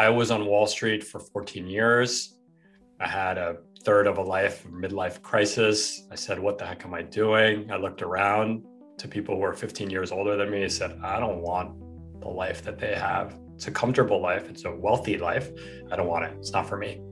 I was on Wall Street for 14 years. I had a third of a life midlife crisis. I said, What the heck am I doing? I looked around to people who are 15 years older than me. I said, I don't want the life that they have. It's a comfortable life, it's a wealthy life. I don't want it. It's not for me.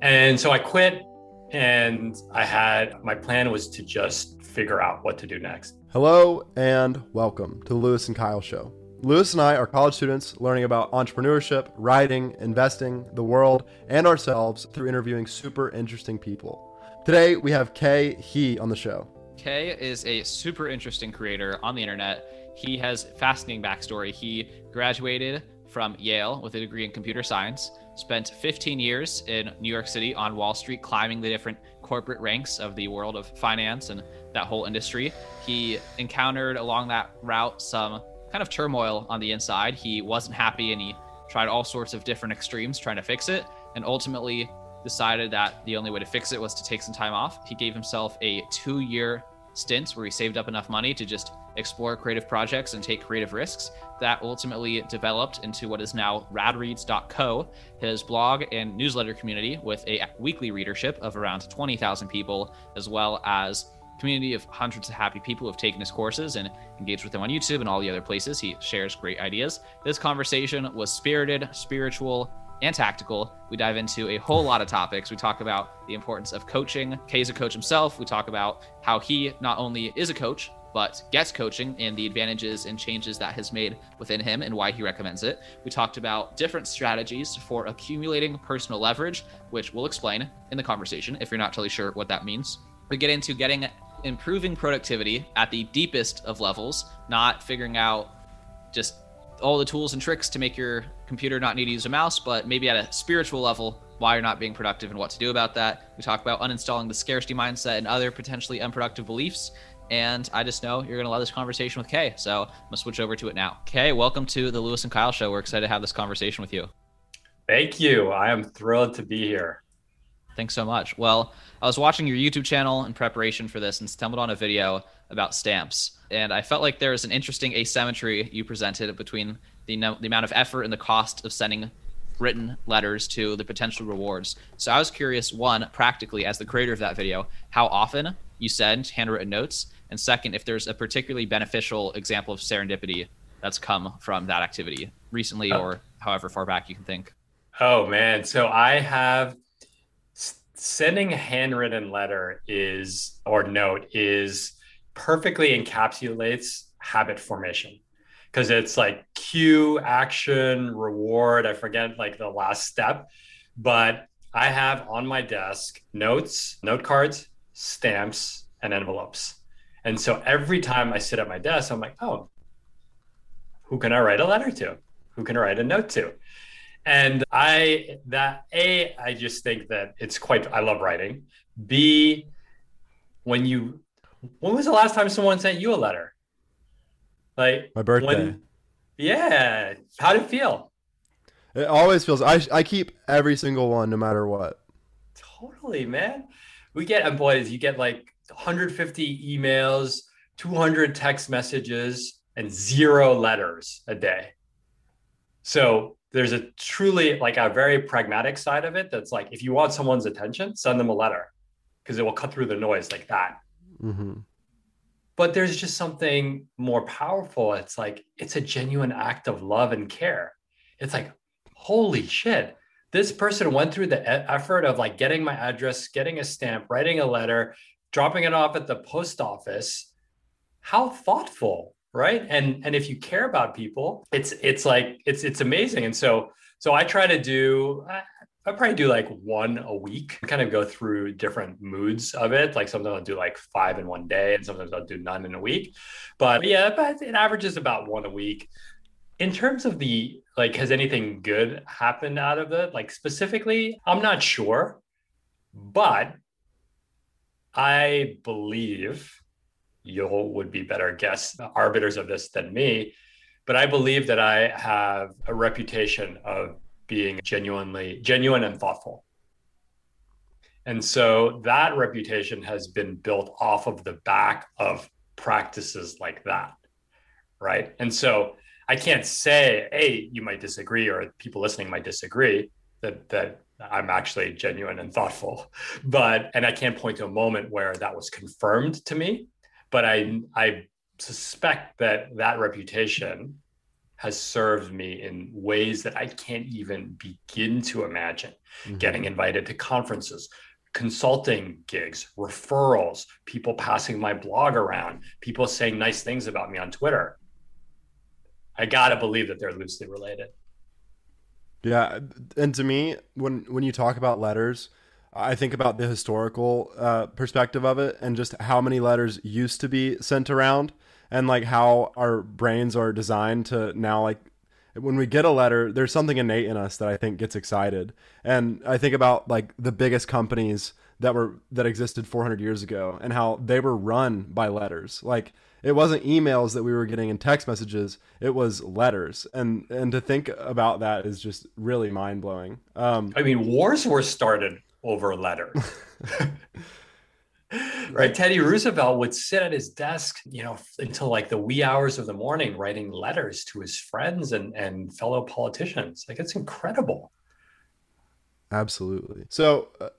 And so I quit and I had my plan was to just figure out what to do next. Hello and welcome to the Louis and Kyle Show. Louis and I are college students learning about entrepreneurship, writing, investing, the world, and ourselves through interviewing super interesting people. Today we have Khe Hy on the show. Khe is a super interesting creator on the internet. He has fascinating backstory. He graduated from Yale with a degree in computer science, spent 15 years in New York City on Wall Street climbing the different corporate ranks of the world of finance and that whole industry. He encountered along that route some kind of turmoil on the inside. He wasn't happy and he tried all sorts of different extremes trying to fix it and ultimately decided that the only way to fix it was to take some time off. He gave himself a two year stint where he saved up enough money to just explore creative projects and take creative risks. That ultimately developed into what is now radreads.co, his blog and newsletter community with a weekly readership of around 20,000 people, as well as community of hundreds of happy people who have taken his courses and engaged with him on YouTube and all the other places. He shares great ideas. This conversation was spirited, spiritual, and tactical. We dive into a whole lot of topics. We talk about the importance of coaching. Khe's a coach himself. We talk about how he not only is a coach, but gets coaching and the advantages and changes that has made within him and why he recommends it. We talked about different strategies for accumulating personal leverage, which we'll explain in the conversation if you're not totally sure what that means. We get into getting improving productivity at the deepest of levels, not figuring out just all the tools and tricks to make your computer not need to use a mouse, but maybe at a spiritual level, why you're not being productive and what to do about that. We talk about uninstalling the scarcity mindset and other potentially unproductive beliefs. And I just know you're going to love this conversation with Khe. So I'm going to switch over to it now. Khe, welcome to the Louis and Kyle show. We're excited to have this conversation with you. Thank you. I am thrilled to be here. Thanks so much. Well, I was watching your YouTube channel in preparation for this and stumbled on a video about stamps. And I felt like there was an interesting asymmetry you presented between the, no- the amount of effort and the cost of sending written letters to the potential rewards. So I was curious, one, practically, as the creator of that video, how often you send handwritten notes? And second, if there's a particularly beneficial example of serendipity that's come from that activity recently oh. or however far back you can think. Oh, man. So I have sending a handwritten letter is or note is perfectly encapsulates habit formation. Because it's like cue action reward i forget like the last step. But i have on my desk notes note cards stamps and envelopes. And so every time i sit at my desk i'm like oh who can i write a letter to? Who can i write a note to and I that A, I just think that it's quite I love writing. B, when you when was the last time someone sent you a letter? Like my birthday. When, yeah. How did it feel? It always feels I I keep every single one no matter what. Totally, man. We get and boys, you get like 150 emails, 200 text messages, and zero letters a day. So there's a truly like a very pragmatic side of it that's like if you want someone's attention send them a letter because it will cut through the noise like that. Mm-hmm. but there's just something more powerful. It's like it's a genuine act of love and care. It's like holy shit. This person went through the effort of like getting my address getting a stamp writing a letter dropping it off at the post office. How thoughtful right and and if you care about people it's it's like it's it's amazing and so so i try to do I, I probably do like one a week, kind of go through different moods of it. Like sometimes I'll do like five in one day, and sometimes I'll do none in a week. But yeah, but it averages about one a week. In terms of the like, has anything good happened out of it? Like specifically, I'm not sure, but I believe you would be better guests, arbiters of this than me. But I believe that I have a reputation of being genuinely genuine and thoughtful. And so that reputation has been built off of the back of practices like that. Right. And so I can't say, hey, you might disagree, or people listening might disagree that that I'm actually genuine and thoughtful. But and I can't point to a moment where that was confirmed to me. But I I suspect that that reputation has served me in ways that I can't even begin to imagine. Mm-hmm. Getting invited to conferences, consulting gigs, referrals, people passing my blog around, people saying nice things about me on Twitter. I gotta believe that they're loosely related. Yeah, and to me, when when you talk about letters, I think about the historical uh, perspective of it, and just how many letters used to be sent around, and like how our brains are designed to now like when we get a letter, there's something innate in us that I think gets excited, and I think about like the biggest companies that were that existed 400 years ago, and how they were run by letters, like it wasn't emails that we were getting in text messages it was letters. And and to think about that is just really mind-blowing. Um, i mean wars were started over letters right teddy roosevelt would sit at his desk you know until like the wee hours of the morning writing letters to his friends and and fellow politicians. Like it's incredible. Absolutely. So uh,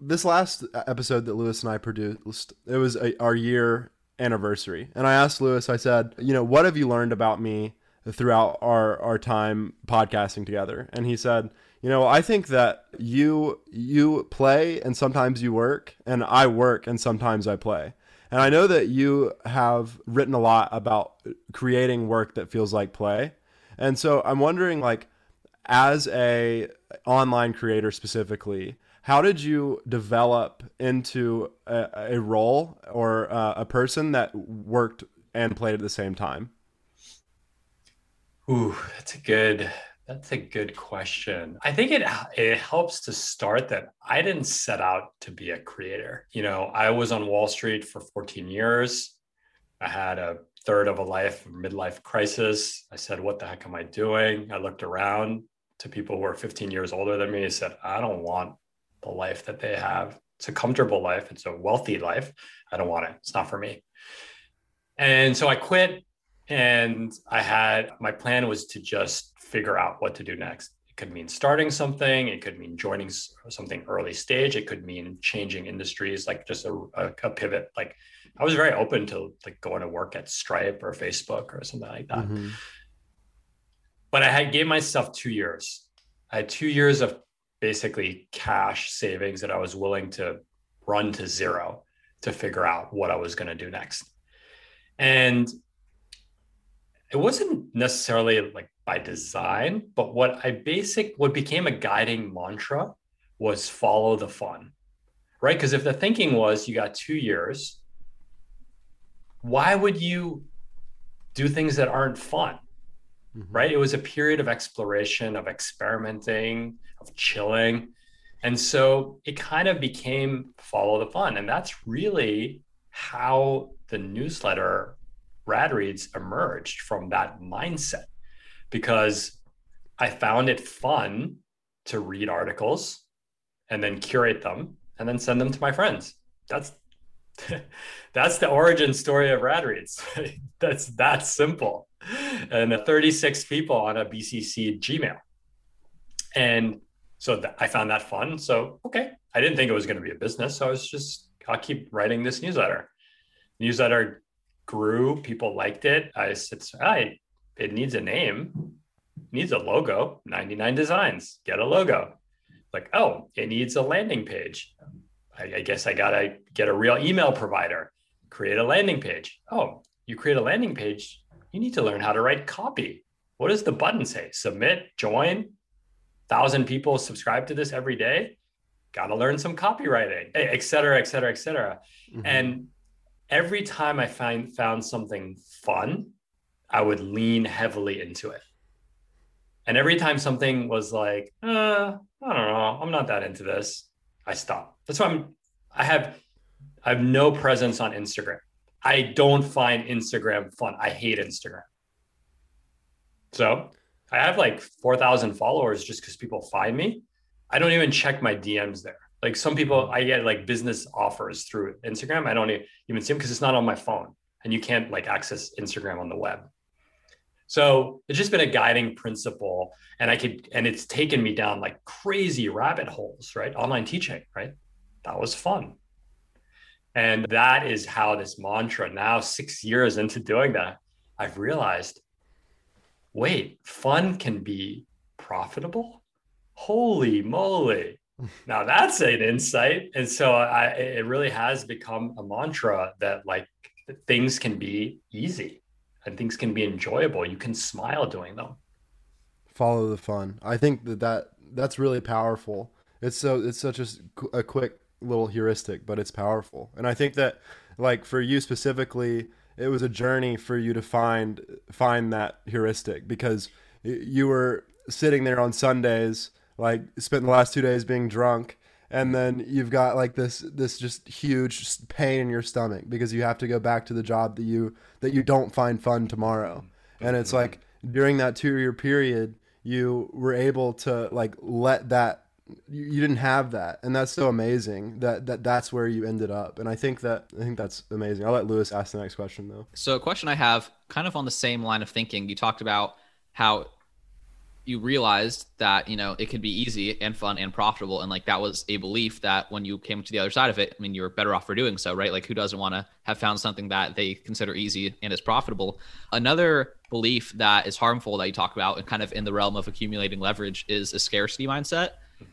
this last episode that louis and i produced it was a, our year anniversary. And I asked Louis, I said, you know, what have you learned about me throughout our, our time podcasting together? And he said, you know, I think that you you play and sometimes you work, and I work and sometimes I play. And I know that you have written a lot about creating work that feels like play. And so I'm wondering like as a online creator specifically, how did you develop into a, a role or uh, a person that worked and played at the same time? Ooh, that's a good that's a good question. I think it it helps to start that I didn't set out to be a creator. You know, I was on Wall Street for 14 years. I had a third of a life midlife crisis. I said, "What the heck am I doing?" I looked around to people who are 15 years older than me. I said, "I don't want the life that they have. It's a comfortable life. It's a wealthy life. I don't want it. It's not for me. And so I quit and I had my plan was to just figure out what to do next. It could mean starting something, it could mean joining something early stage, it could mean changing industries, like just a, a, a pivot. Like I was very open to like going to work at Stripe or Facebook or something like that. Mm-hmm. But I had gave myself two years. I had two years of basically cash savings that I was willing to run to zero to figure out what I was going to do next. And it wasn't necessarily like by design, but what I basic what became a guiding mantra was follow the fun. Right? Because if the thinking was you got 2 years, why would you do things that aren't fun? mm-hmm. right? It was a period of exploration, of experimenting, of chilling. And so it kind of became follow the fun. And that's really how the newsletter Rad Reads emerged from that mindset because I found it fun to read articles and then curate them and then send them to my friends. That's that's the origin story of Rad Reads. that's that simple and the 36 people on a BCC Gmail. And so th- I found that fun. So, okay, I didn't think it was going to be a business. So I was just, I'll keep writing this newsletter. Newsletter grew, people liked it. I said, I, it needs a name, needs a logo, 99 designs, get a logo. Like, oh, it needs a landing page. I, I guess I got to get a real email provider, create a landing page. Oh, you create a landing page, you need to learn how to write copy. What does the button say? Submit, join. Thousand people subscribe to this every day. Got to learn some copywriting, et cetera, et cetera, et cetera. Mm-hmm. And every time I find found something fun, I would lean heavily into it. And every time something was like, uh, I don't know, I'm not that into this, I stop. That's why I'm I have I have no presence on Instagram. I don't find Instagram fun. I hate Instagram. So I have like 4,000 followers just because people find me. I don't even check my DMs there. Like some people, I get like business offers through Instagram. I don't even see them because it's not on my phone and you can't like access Instagram on the web. So it's just been a guiding principle. And I could, and it's taken me down like crazy rabbit holes, right? Online teaching, right? That was fun. And that is how this mantra, now six years into doing that, I've realized wait, fun can be profitable? Holy moly. Now that's an insight. And so I, it really has become a mantra that like things can be easy and things can be enjoyable. You can smile doing them. Follow the fun. I think that, that that's really powerful. It's so it's such a, a quick little heuristic, but it's powerful. And I think that like for you specifically, it was a journey for you to find find that heuristic because you were sitting there on Sundays, like spent the last two days being drunk, and then you've got like this this just huge pain in your stomach because you have to go back to the job that you that you don't find fun tomorrow, and it's like during that two year period you were able to like let that you, didn't have that. And that's so amazing that, that that's where you ended up. And i think that i think that's amazing. I'll let louis ask the next question though. So a question i have kind of on the same line of thinking you talked about how you realized that you know it could be easy and fun and profitable and like that was a belief that when you came to the other side of it i mean you were better off for doing so right like who doesn't want to have found something that they consider easy and is profitable another belief that is harmful that you talk about and kind of in the realm of accumulating leverage is a scarcity mindset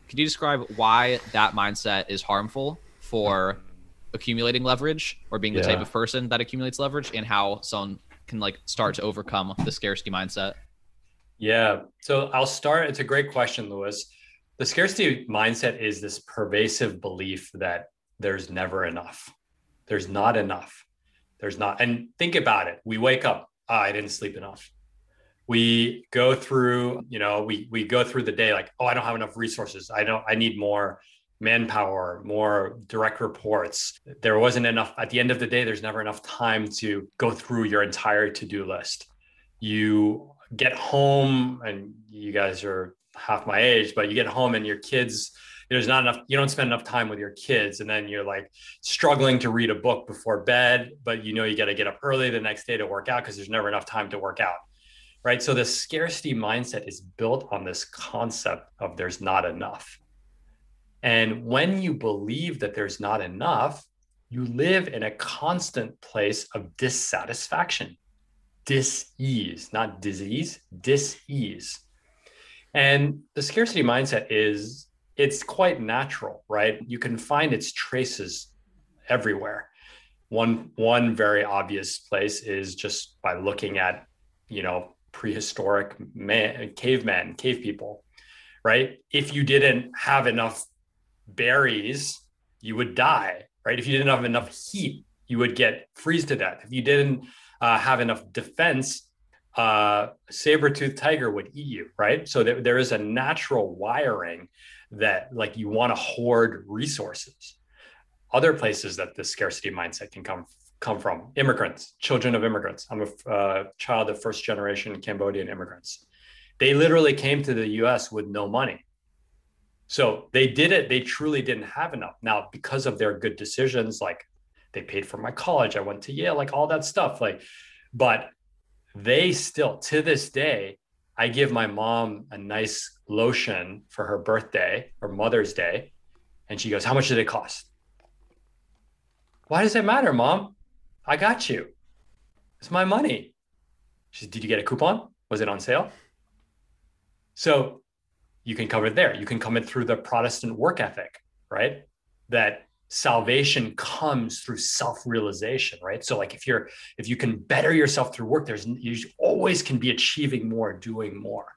could you describe why that mindset is harmful for accumulating leverage or being the yeah. type of person that accumulates leverage and how someone can like start to overcome the scarcity mindset? Yeah. So I'll start. It's a great question, Louis. The scarcity mindset is this pervasive belief that there's never enough. There's not enough. There's not. And think about it. We wake up, oh, I didn't sleep enough we go through you know we we go through the day like oh i don't have enough resources i don't i need more manpower more direct reports there wasn't enough at the end of the day there's never enough time to go through your entire to-do list you get home and you guys are half my age but you get home and your kids there's not enough you don't spend enough time with your kids and then you're like struggling to read a book before bed but you know you got to get up early the next day to work out because there's never enough time to work out right? So the scarcity mindset is built on this concept of there's not enough. And when you believe that there's not enough, you live in a constant place of dissatisfaction, dis-ease, not disease, dis-ease. And the scarcity mindset is it's quite natural, right? You can find its traces everywhere. One one very obvious place is just by looking at, you know, prehistoric man, cavemen, cave people, right? If you didn't have enough berries, you would die, right? If you didn't have enough heat, you would get freeze to death. If you didn't uh, have enough defense, uh, saber-toothed tiger would eat you, right? So there, is a natural wiring that like you want to hoard resources. Other places that the scarcity mindset can come come from immigrants, children of immigrants. I'm a uh, child of first generation Cambodian immigrants. They literally came to the US with no money. So they did it, they truly didn't have enough. Now, because of their good decisions, like they paid for my college, I went to Yale, like all that stuff. Like, but they still, to this day, I give my mom a nice lotion for her birthday or Mother's Day. And she goes, How much did it cost? Why does it matter, mom? I got you. It's my money. She said, Did you get a coupon? Was it on sale? So you can cover it there. You can come in through the Protestant work ethic, right? That salvation comes through self-realization, right? So like if you're if you can better yourself through work, there's you always can be achieving more, doing more.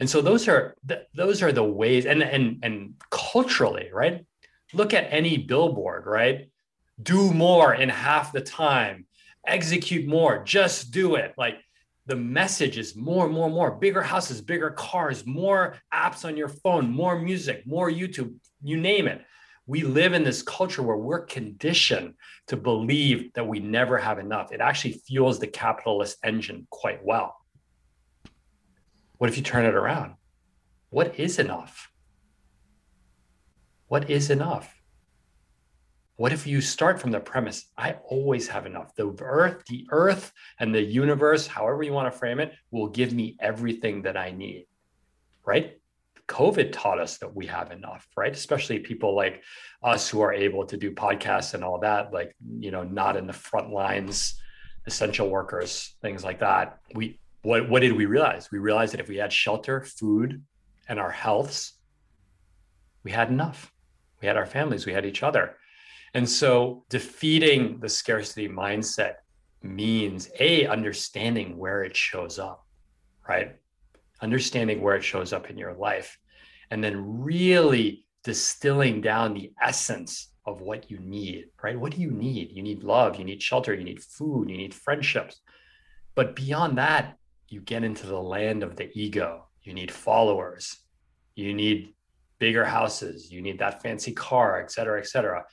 And so those are th- those are the ways and and and culturally, right? Look at any billboard, right? do more in half the time, execute more, just do it. Like the message is more, more, more bigger houses, bigger cars, more apps on your phone, more music, more YouTube, you name it. We live in this culture where we're conditioned to believe that we never have enough. It actually fuels the capitalist engine quite well. What if you turn it around? What is enough? What is enough? what if you start from the premise i always have enough the earth the earth and the universe however you want to frame it will give me everything that i need right covid taught us that we have enough right? Especially people like us who are able to do podcasts and all that like you know not in the front lines essential workers things like that. We what what did we realize? We realized that if we had shelter food and our healths we had enough. We had our families we had each other. And so defeating the scarcity mindset means a understanding where it shows up, right? Understanding where it shows up in your life and then really distilling down the essence of what you need, right? What do you need? You need love, you need shelter, you need food, you need friendships. But beyond that, you get into the land of the ego. You need followers, you need bigger houses, you need that fancy car, et cetera, et cetera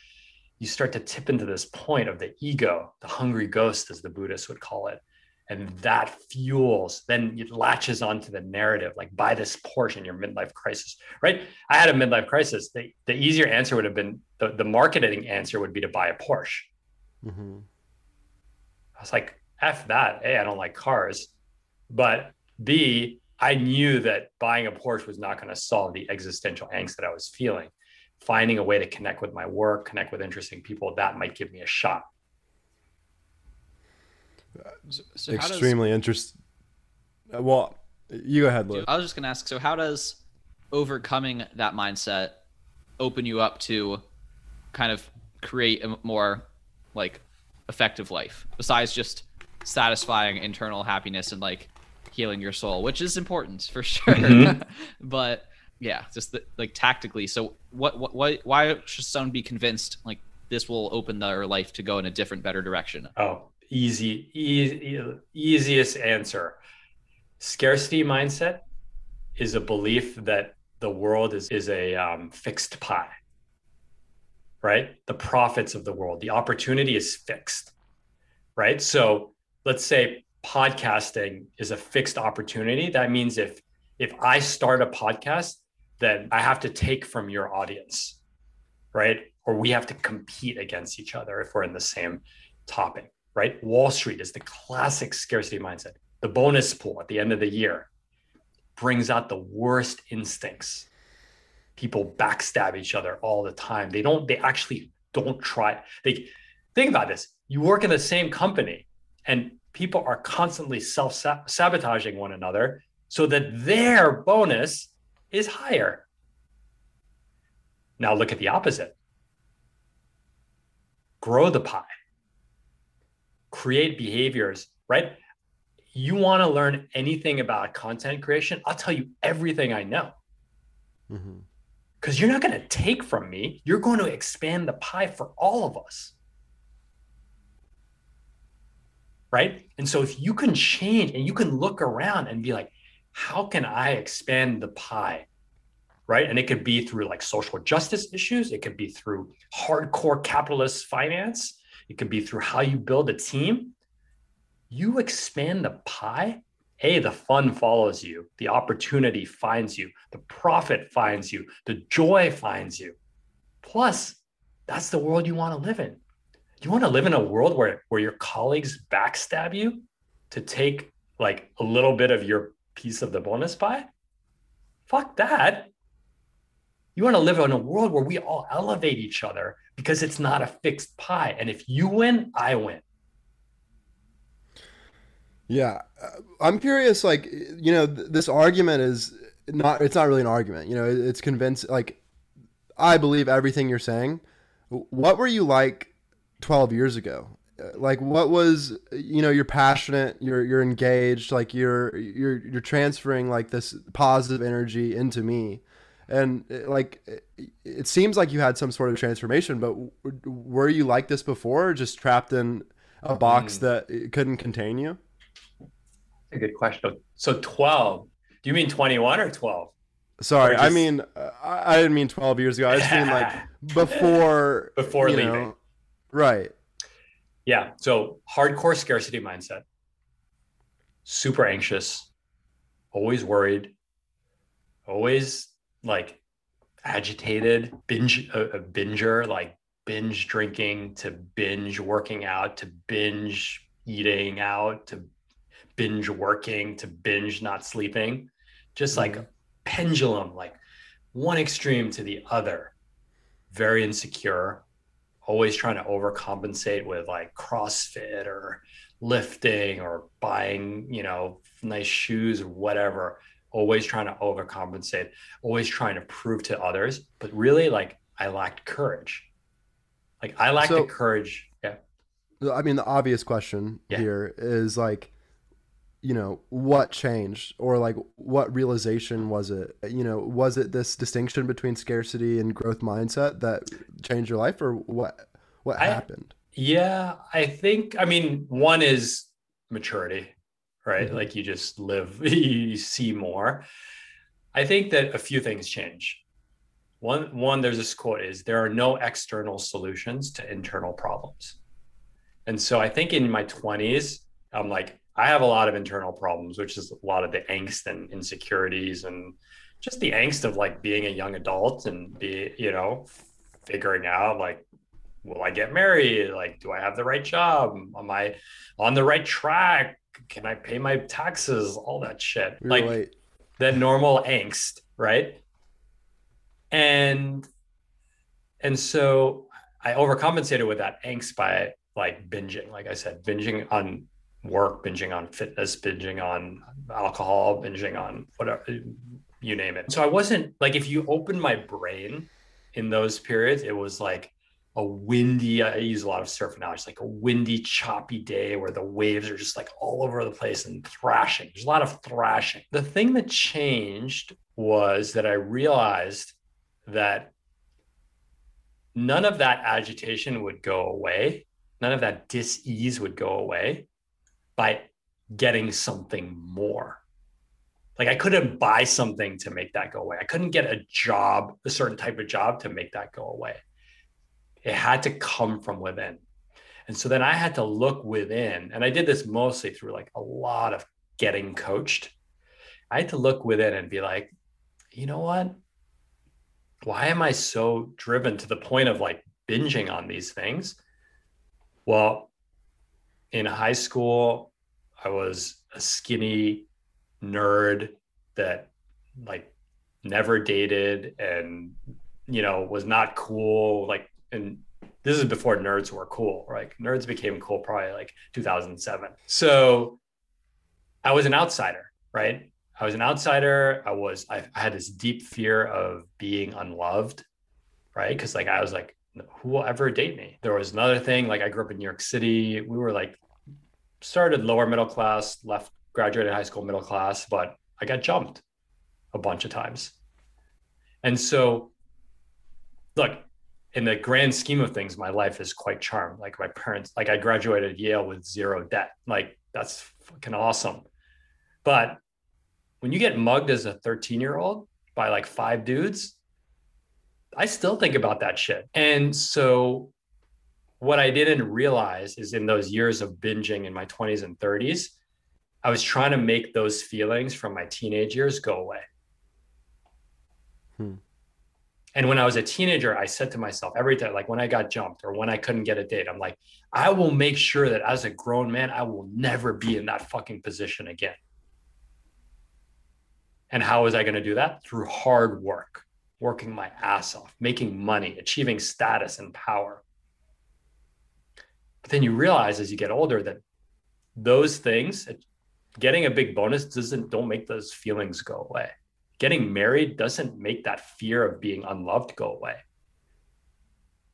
you start to tip into this point of the ego, the hungry ghost, as the Buddhists would call it. And that fuels, then it latches onto the narrative, like buy this Porsche in your midlife crisis, right? I had a midlife crisis. The, the easier answer would have been the, the marketing answer would be to buy a Porsche. Mm-hmm. I was like, F that. A, I don't like cars. But B, I knew that buying a Porsche was not going to solve the existential angst that I was feeling finding a way to connect with my work, connect with interesting people, that might give me a shot. So, so Extremely does, interesting. Uh, well, you go ahead, Luke. I was just going to ask so, how does overcoming that mindset open you up to kind of create a more like effective life besides just satisfying internal happiness and like healing your soul, which is important for sure. Mm-hmm. but yeah, just the, like tactically. So what, what, why, why should someone be convinced like this will open their life to go in a different, better direction? Oh, easy, easy, easiest answer. Scarcity mindset is a belief that the world is is a um, fixed pie. Right, the profits of the world, the opportunity is fixed. Right, so let's say podcasting is a fixed opportunity. That means if if I start a podcast, then I have to take from your audience, right? Or we have to compete against each other if we're in the same topic, right? Wall Street is the classic scarcity mindset. The bonus pool at the end of the year brings out the worst instincts. People backstab each other all the time. They don't, they actually don't try. They think about this. You work in the same company and people are constantly self sabotaging one another so that their bonus is higher. Now look at the opposite. Grow the pie. Create behaviors, right? You want to learn anything about content creation? I'll tell you everything I know. Because mm-hmm. you're not going to take from me, you're going to expand the pie for all of us. Right. And so if you can change and you can look around and be like, how can I expand the pie? Right. And it could be through like social justice issues, it could be through hardcore capitalist finance, it could be through how you build a team. You expand the pie, A, the fun follows you, the opportunity finds you, the profit finds you, the joy finds you. Plus, that's the world you want to live in. You want to live in a world where, where your colleagues backstab you to take like a little bit of your piece of the bonus pie? Fuck that. You want to live in a world where we all elevate each other because it's not a fixed pie. And if you win, I win. Yeah. Uh, I'm curious, like, you know, th- this argument is not, it's not really an argument. You know, it's convinced, like, I believe everything you're saying. What were you like 12 years ago? like what was you know you're passionate you're you're engaged like you're you're you're transferring like this positive energy into me and uh, like uh, it seems like you had some sort of transformation but were you like this before just trapped in a box mm. that uh, couldn't contain you? A good question. So 12 do you mean 21 or 12 sorry just... i mean i didn't mean 12 years ago. I just mean like before before leaving. know, right. Yeah. So hardcore scarcity mindset, super anxious, always worried, always like agitated, binge, a, a binger, like binge drinking to binge working out to binge eating out to binge working to binge not sleeping. Just like a pendulum like one extreme to the other. Very insecure. Always trying to overcompensate with like crossfit or lifting or buying you know nice shoes or whatever always trying to overcompensate always trying to prove to others but really like i lacked courage like i lacked So- the courage yeah I mean, the obvious question Yeah. here is like, you know, what changed or like what realization was it? You know, was it this distinction between scarcity and growth mindset that changed your life or what what I- happened? Yeah, I think I mean one is maturity, right? Mhm. Like you just live, you see more. I think that a few things change. One one there's this quote is there are no external solutions to internal problems. And so I think in my 20s I'm like I have a lot of internal problems, which is a lot of the angst and insecurities and just the angst of like being a young adult and be, you know, figuring out like will I get married? Like, do I have the right job? Am I on the right track? Can I pay my taxes? All that shit. We like relate. that normal angst, right? And and so I overcompensated with that angst by like binging, like I said, binging on work, binging on fitness, binging on alcohol, binging on whatever you name it. So I wasn't like if you open my brain in those periods, it was like a windy, I use a lot of surf analogies, like a windy, choppy day where the waves are just like all over the place and thrashing. There's a lot of thrashing. The thing that changed was that I realized that none of that agitation would go away, none of that dis-ease would go away by getting something more. Like I couldn't buy something to make that go away. I couldn't get a job, a certain type of job to make that go away. It had to come from within. And so then I had to look within, and I did this mostly through like a lot of getting coached. I had to look within and be like, you know what? Why am I so driven to the point of like binging on these things? Well, in high school, I was a skinny nerd that like never dated and you know was not cool like and this is before nerds were cool like nerds became cool probably like 2007 so i was an outsider right? I was an outsider. I was i, I had this deep fear of being unloved right? Because like i was like who will ever date me? There was another thing like i grew up in new york city. We were like started lower middle class left graduated high school middle class but i got jumped a bunch of times. And so look in the grand scheme of things my life is quite charmed like my parents like i graduated yale with zero debt like that's fucking awesome but when you get mugged as a 13 year old by like five dudes i still think about that shit and so what i didn't realize is in those years of binging in my 20s and 30s I was trying to make those feelings from my teenage years go away. Hmm. And when I was a teenager, I said to myself every time, like when I got jumped or when I couldn't get a date, I'm like, I will make sure that as a grown man, I will never be in that fucking position again. And how was I going to do that? Through hard work, working my ass off, making money, achieving status and power. But then you realize as you get older that those things, getting a big bonus doesn't don't make those feelings go away getting married doesn't make that fear of being unloved go away.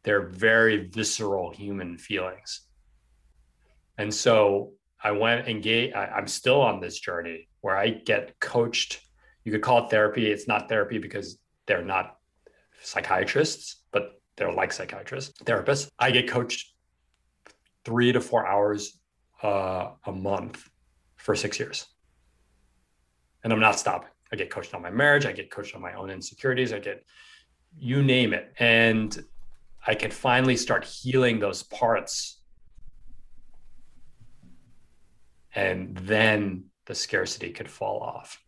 They're very visceral human feelings. And so i went and gave I, i'm still on this journey where i get coached. You could call it therapy. It's not therapy because they're not psychiatrists but they're like psychiatrists therapists. I get coached three to four hours uh, a month for six years. And I'm not stopping. I get coached on my marriage. I get coached on my own insecurities. I get you name it. And I could finally start healing those parts. And then the scarcity could fall off.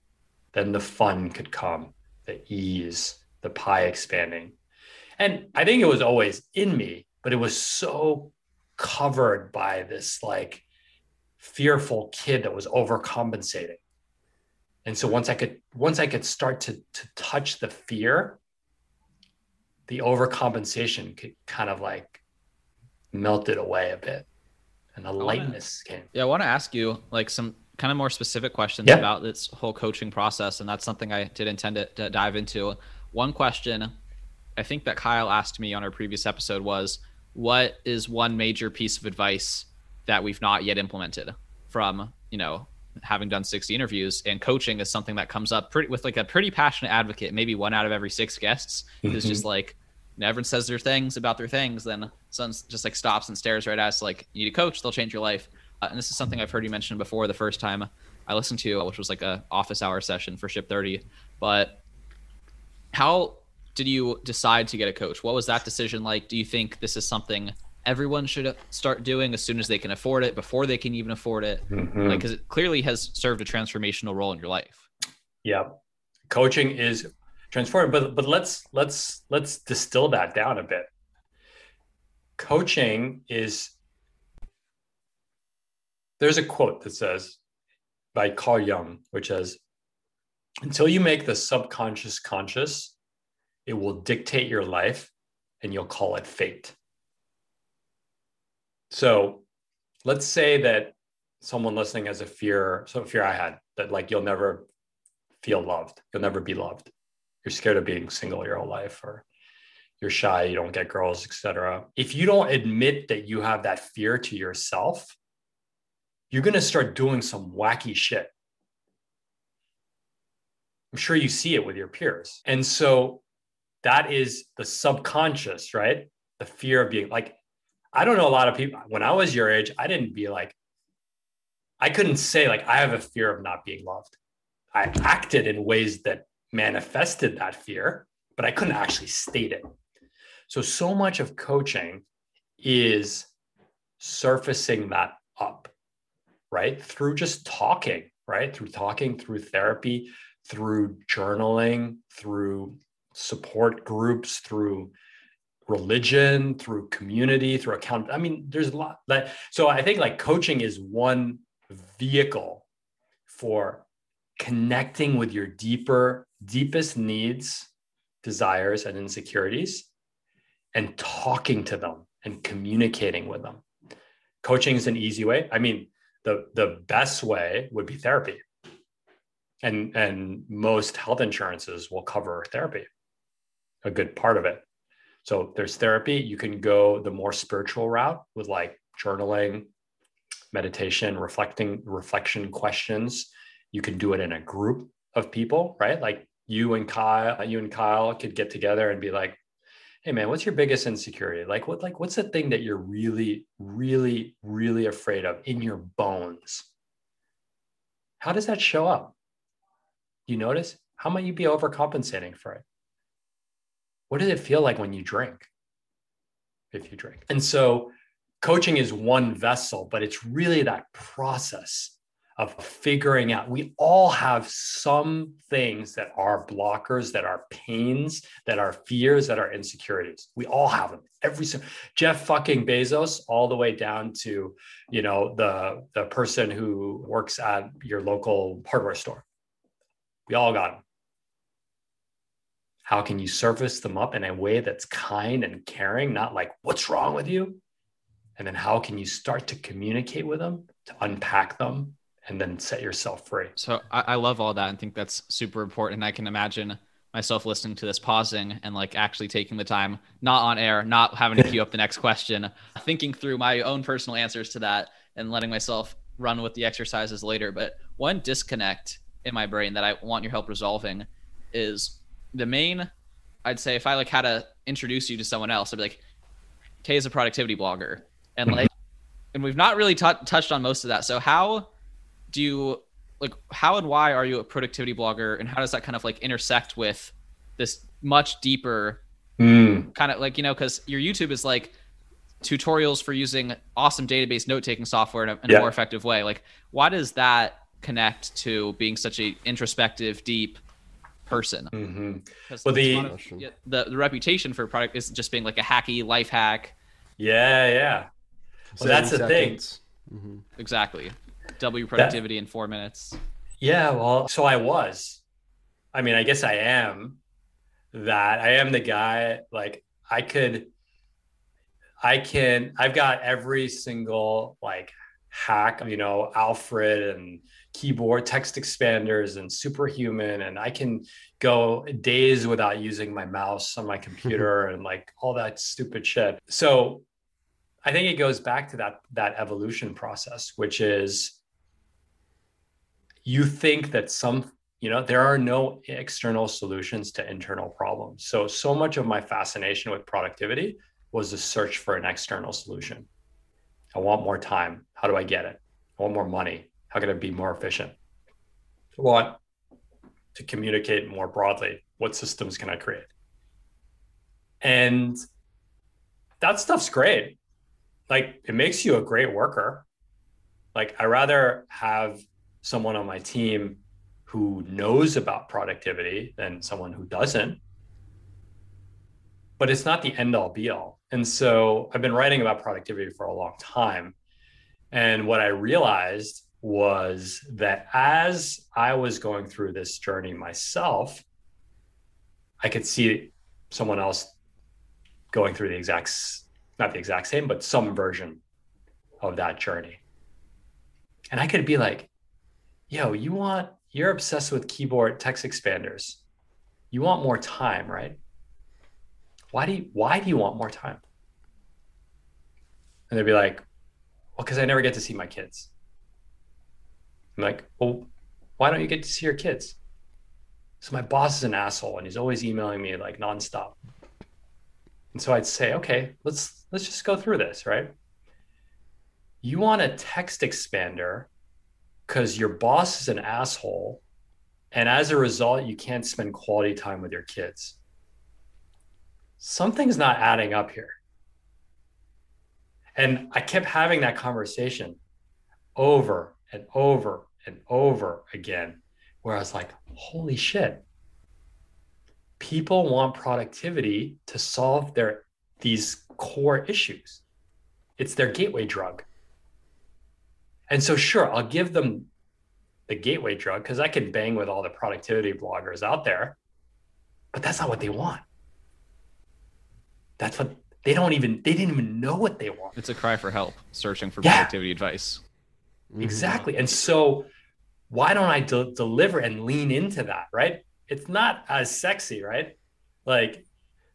Then the fun could come, the ease, the pie expanding. And I think it was always in me, but it was so covered by this like fearful kid that was overcompensating. And so once I could once I could start to to touch the fear, the overcompensation could kind of like melted away a bit and a lightness wanna, came. Yeah, I want to ask you like some kind of more specific questions yeah. about this whole coaching process, and that's something I did intend to, to dive into. One question I think that Kyle asked me on our previous episode was, "What is one major piece of advice that we've not yet implemented from you know having done 60 interviews and coaching is something that comes up pretty with like a pretty passionate advocate maybe one out of every six guests mm-hmm. who's just like everyone says their things about their things then someone just like stops and stares right at us like you need a coach they'll change your life. Uh, and this is something i've heard you mention before the first time i listened to which was like a office hour session for ship 30 but how did you decide to get a coach? What was that decision like? Do you think this is something everyone should start doing as soon as they can afford it before they can even afford it. Mm-hmm. like because it clearly has served a transformational role in your life. Yeah. Coaching is transformative but but let's let's let's distill that down a bit. Coaching is there's a quote that says by carl jung which says until you make the subconscious conscious it will dictate your life and you'll call it fate so let's say that someone listening has a fear, so fear I had that like you'll never feel loved, you'll never be loved. You're scared of being single your whole life, or you're shy, you don't get girls, etc. If you don't admit that you have that fear to yourself, you're going to start doing some wacky shit. I'm sure you see it with your peers. And so that is the subconscious, right? The fear of being like, I don't know a lot of people. When I was your age, I didn't be like, I couldn't say, like, I have a fear of not being loved. I acted in ways that manifested that fear, but I couldn't actually state it. So, so much of coaching is surfacing that up, right? Through just talking, right? Through talking, through therapy, through journaling, through support groups, through religion, through community, through account. I mean, there's a lot that. So I think like coaching is one vehicle for connecting with your deeper, deepest needs, desires, and insecurities, and talking to them and communicating with them. Coaching is an easy way. I mean, the the best way would be therapy. And and most health insurances will cover therapy, a good part of it. So there's therapy. You can go the more spiritual route with like journaling, meditation, reflecting, reflection questions. You can do it in a group of people, right? Like you and Kyle, you and Kyle could get together and be like, hey man, what's your biggest insecurity? Like what like what's the thing that you're really, really, really afraid of in your bones? How does that show up? You notice? How might you be overcompensating for it? What does it feel like when you drink? If you drink. And so coaching is one vessel, but it's really that process of figuring out. We all have some things that are blockers, that are pains, that are fears, that are insecurities. We all have them. Every Jeff fucking Bezos, all the way down to you know the the person who works at your local hardware store. We all got them. How can you surface them up in a way that's kind and caring, not like, what's wrong with you? And then how can you start to communicate with them, to unpack them, and then set yourself free? So I, I love all that and think that's super important. I can imagine myself listening to this, pausing and like actually taking the time, not on air, not having to queue up the next question, thinking through my own personal answers to that and letting myself run with the exercises later. But one disconnect in my brain that I want your help resolving is the main I'd say if I like had to introduce you to someone else, I'd be like, Khe is a productivity blogger. And like and we've not really t- touched on most of that. So how do you like how and why are you a productivity blogger and how does that kind of like intersect with this much deeper mm. kind of like you know because your youtube is like tutorials for using awesome database note-taking software in a, in yeah. a more effective way like why does that connect to being such a introspective deep person. Mm-hmm. Well, the, the the reputation for a product is just being like a hacky life hack, Yeah, yeah. Well, that's the thing. Mm-hmm. Exactly. Double your productivity that, in four minutes. Yeah, well, so I was. I mean, I guess I am that. I am the guy, like, I could, I can, I've got every single, like, hack, you know, Alfred and keyboard text expanders and Superhuman. And I can go days without using my mouse on my computer and like all that stupid shit. So I think it goes back to that that evolution process, which is you think that some you know there are no external solutions to internal problems so so much of my fascination with productivity was the search for an external solution i want more time how do i get it i want more money how can i be more efficient i want to communicate more broadly what systems can i create and that stuff's great like it makes you a great worker like i rather have someone on my team who knows about productivity than someone who doesn't. But it's not the end all be all. And so I've been writing about productivity for a long time. And what I realized was that as I was going through this journey myself, I could see someone else going through the exact, not the exact same, but some version of that journey. And I could be like, yo, you want, you're obsessed with keyboard text expanders. You want more time, right? Why do you, why do you want more time? And they'd be like, well, because I never get to see my kids. I'm like, well, why don't you get to see your kids? So my boss is an asshole and he's always emailing me like nonstop. And so I'd say, okay, let's let's just go through this, right? You want a text expander because your boss is an asshole. And as a result, you can't spend quality time with your kids. Something's not adding up here. And I kept having that conversation over and over and over again, where I was like, holy shit. People want productivity to solve their these core issues. It's their gateway drug. And so, sure, I'll give them the gateway drug because I can bang with all the productivity bloggers out there, but that's not what they want. That's what they don't even, they didn't even know what they want. It's a cry for help, searching for yeah. productivity advice. Mm-hmm. Exactly. And so, why don't I de- deliver and lean into that? Right. It's not as sexy, right? Like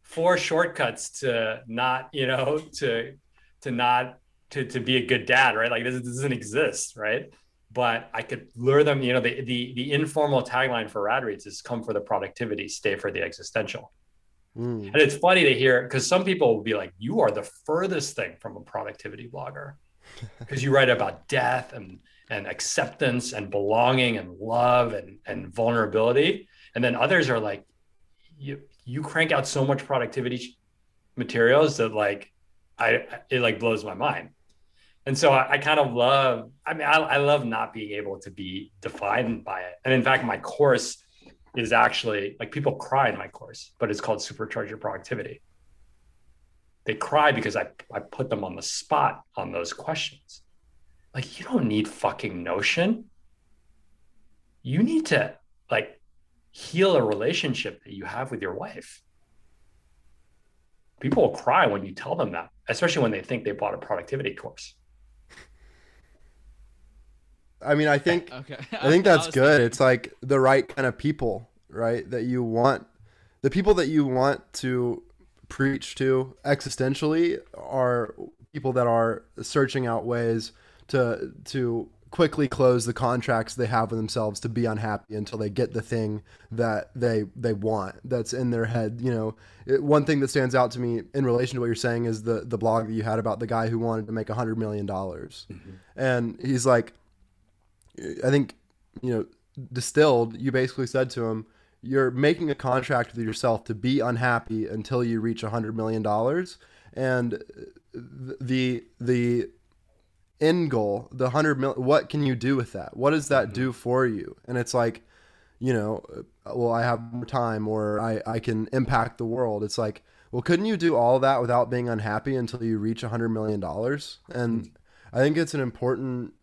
four shortcuts to not, you know, to, to not to to be a good dad, right? Like this, this doesn't exist, right? But I could lure them. You know, the the the informal tagline for Rad Reads is "Come for the productivity, stay for the existential." Mm. And it's funny to hear because some people will be like, "You are the furthest thing from a productivity blogger," because you write about death and and acceptance and belonging and love and and vulnerability. And then others are like, "You you crank out so much productivity materials that like I it like blows my mind." and so I, I, kind of love i mean I, I, love not being able to be defined by it and in fact my course is actually like people cry in my course but it's called supercharge your productivity they cry because I, I put them on the spot on those questions like you don't need fucking Notion you need to like heal a relationship that you have with your wife people will cry when you tell them that especially when they think they bought a productivity course I mean, I think okay. I think that's good. Thinking. It's like the right kind of people, right? That you want the people that you want to preach to existentially are people that are searching out ways to to quickly close the contracts they have with themselves to be unhappy until they get the thing that they they want that's in their head. You know it, one thing that stands out to me in relation to what you're saying is the the blog that you had about the guy who wanted to make a hundred million dollars. Mm-hmm. and he's like I think, you know, distilled, you basically said to him, you're making a contract with yourself to be unhappy until you reach a hundred million dollars, and the the end goal, the hundred mil, what can you do with that? What does that mm-hmm. do for you? And it's like, you know, well, I have more time or I, I can impact the world. It's like, well, couldn't you do all that without being unhappy until you reach a hundred million dollars? And I think it's an important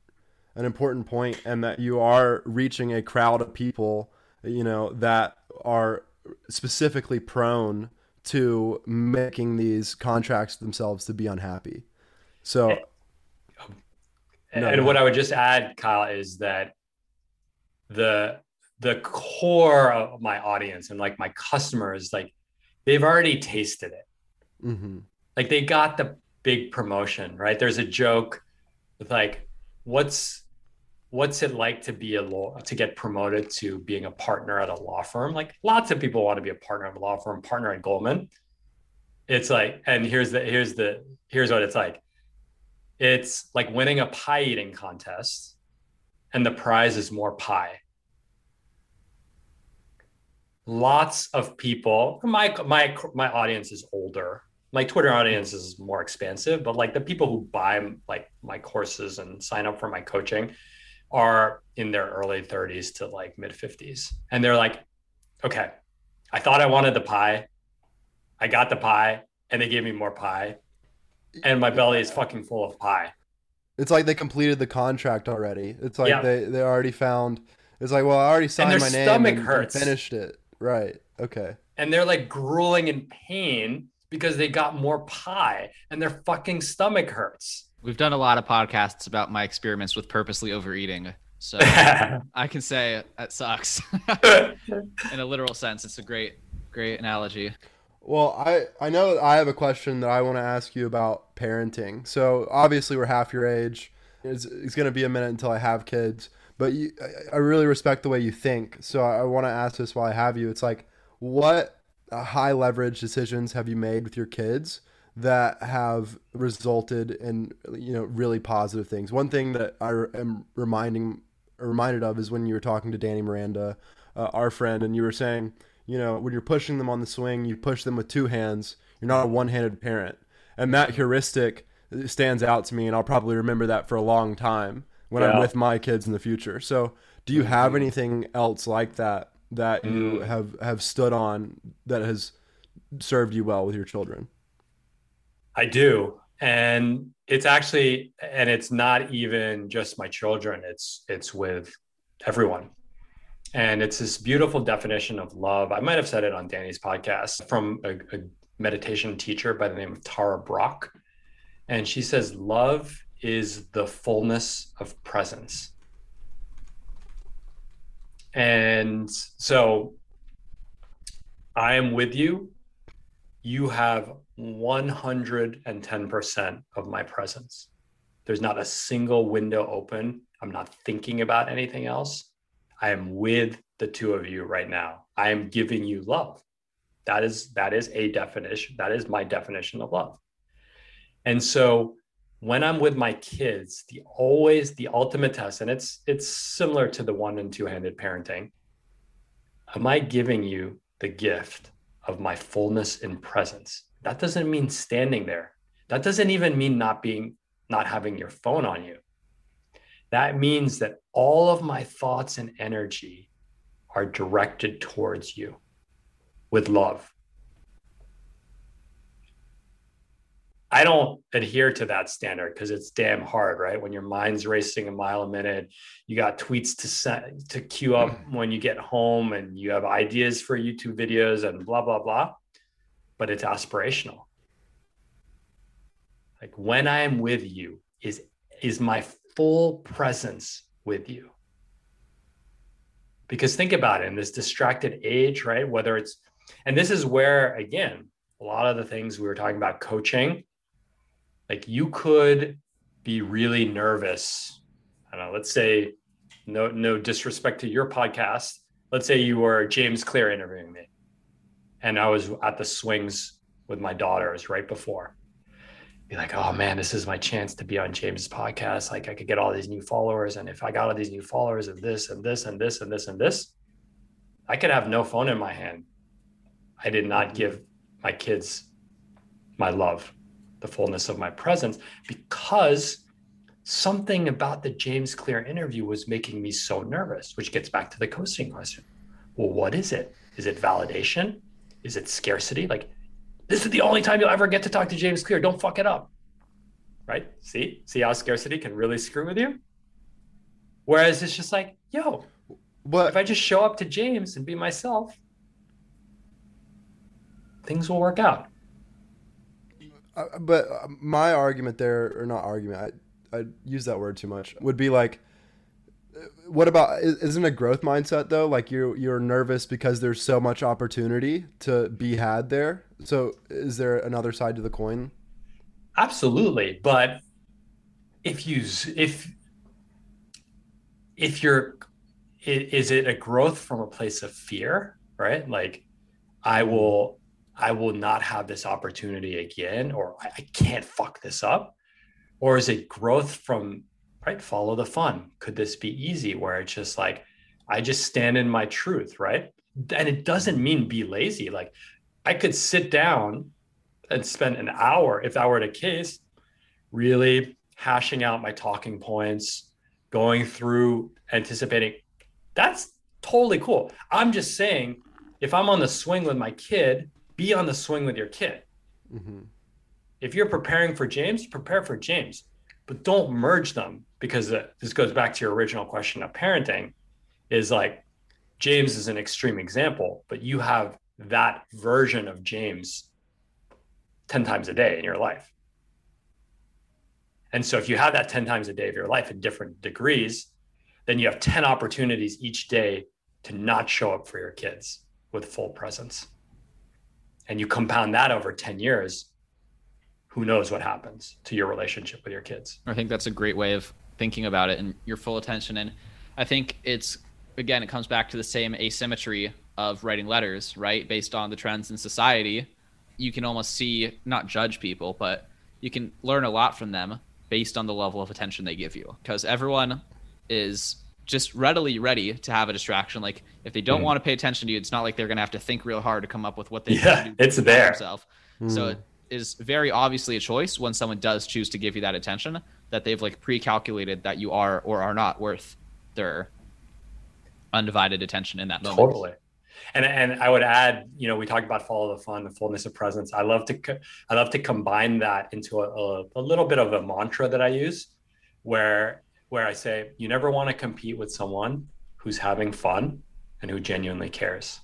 an important point and that you are reaching a crowd of people, you know, that are specifically prone to making these contracts themselves to be unhappy. So and, no, what I would just add, Kyle, is that the the core of my audience and like my customers, like they've already tasted it. Mm-hmm. Like they got the big promotion, right? There's a joke with like, what's what's it like to be a law to get promoted to being a partner at a law firm? Like lots of people want to be a partner at a law firm, partner at Goldman. It's like, and here's the here's the here's what it's like. It's like winning a pie eating contest, and the prize is more pie. Lots of people my my my audience is older. My twitter audience is more expansive but like the people who buy like my courses and sign up for my coaching are in their early 30s to like mid 50s and they're like okay i thought i wanted the pie. I got the pie and they gave me more pie and my belly is fucking full of pie it's like they completed the contract already it's like yeah. they they already found it's like well i already signed my name and, and finished it Right. Okay. And they're like grueling in pain because they got more pie and their fucking stomach hurts. We've done a lot of podcasts about my experiments with purposely overeating. So I can say it sucks. in a literal sense, it's a great, great analogy. Well, I, I know I have a question that I want to ask you about parenting. So obviously we're half your age. It's, it's going to be a minute until I have kids but you, I really respect the way you think. So I, want to ask this while I have you. It's like, what high leverage decisions have you made with your kids that have resulted in you know really positive things? One thing that I am reminding reminded of is when you were talking to Danny Miranda, uh, our friend, and you were saying, you know, when you're pushing them on the swing, you push them with two hands. You're not a one-handed parent, and that heuristic stands out to me, and I'll probably remember that for a long time when yeah. I'm with my kids in the future. So, do you have mm-hmm. anything else like that that mm. you have have stood on that has served you well with your children? I do. And it's actually and it's not even just my children, it's it's with everyone. And it's this beautiful definition of love. I might have said it on Danny's podcast from a, a meditation teacher by the name of Tara Brach. And she says, Love is the fullness of presence. And so I am with you. You have 110% of my presence. There's not a single window open. I'm not thinking about anything else. I am with the two of you right now. I am giving you love. That is that is a definition. That is my definition of love. And so when I'm with my kids, the always the ultimate test, and it's it's similar to the one and two-handed parenting. Am I giving you the gift of my fullness and presence? That doesn't mean standing there. That doesn't even mean not being not having your phone on you. That means that all of my thoughts and energy are directed towards you with love. I don't adhere to that standard because it's damn hard, right? When your mind's racing a mile a minute, you got tweets to send to queue up mm. when you get home, and you have ideas for YouTube videos and blah blah blah. But it's aspirational. Like when I am with you, is is my full presence with you. Because think about it in this distracted age, right? Whether it's, and this is where again, a lot of the things we were talking about coaching like you could be really nervous. I don't know, let's say no no disrespect to your podcast. Let's say you were James Clear interviewing me and I was at the swings with my daughters right before. Be like, oh man, this is my chance to be on James' podcast. Like I could get all these new followers. And if I got all these new followers of this and this and this and this and this, I could have no phone in my hand. I did not mm-hmm. give my kids my love the fullness of my presence because something about the James Clear interview was making me so nervous, which gets back to the coasting question. well, what is it? Is it validation? Is it scarcity? Like, this is the only time you'll ever get to talk to James Clear. Don't fuck it up. Right? See? See how scarcity can really screw with you? Whereas it's just like, yo, But if I just show up to James and be myself, things will work out. Uh, but uh, my argument there, or not argument, I, I use that word too much, would be like, what about isn't a growth mindset though? Like you you're nervous because there's so much opportunity to be had there. So is there another side to the coin? Absolutely, but if you if if you're is it a growth from a place of fear, right? Like I will I will not have this opportunity again or I, I can't fuck this up or is it growth from right? Follow the fun. Could this be easy? Where it's just like i just stand in my truth right? And it doesn't mean be lazy. Like i could sit down and spend an hour if that were the case really hashing out my talking points going through anticipating. That's totally cool. I'm just saying if i'm on the swing with my kid be on the swing with your kid. Mm-hmm. if you're preparing for James, prepare for James, but don't merge them because this goes back to your original question of parenting is like James is an extreme example, but you have that version of James 10 times a day in your life. And so if you have that 10 times a day of your life in different degrees, then you have 10 opportunities each day to not show up for your kids with full presence. And you compound that over 10 years, who knows what happens to your relationship with your kids. I think that's a great way of thinking about it and your full attention. And I think it's, again, it comes back to the same asymmetry of writing letters, right? Based on the trends in society, you can almost see, not judge people, but you can learn a lot from them based on the level of attention they give you. Because everyone is just readily ready to have a distraction. Like if they don't Mhm. want to pay attention to you, it's not like they're going to have to think real hard to come up with what they Yeah, need to do it's there. themselves. So it is very obviously a choice when someone does choose to give you that attention that they've like pre-calculated that you are or are not worth their undivided attention in that moment. Totally. And and I would add, you know, we talked about follow the fun, the fullness of presence. I love to I love to combine that into a, a little bit of a mantra that I use, where where I say, you never want to compete with someone who's having fun and who genuinely cares.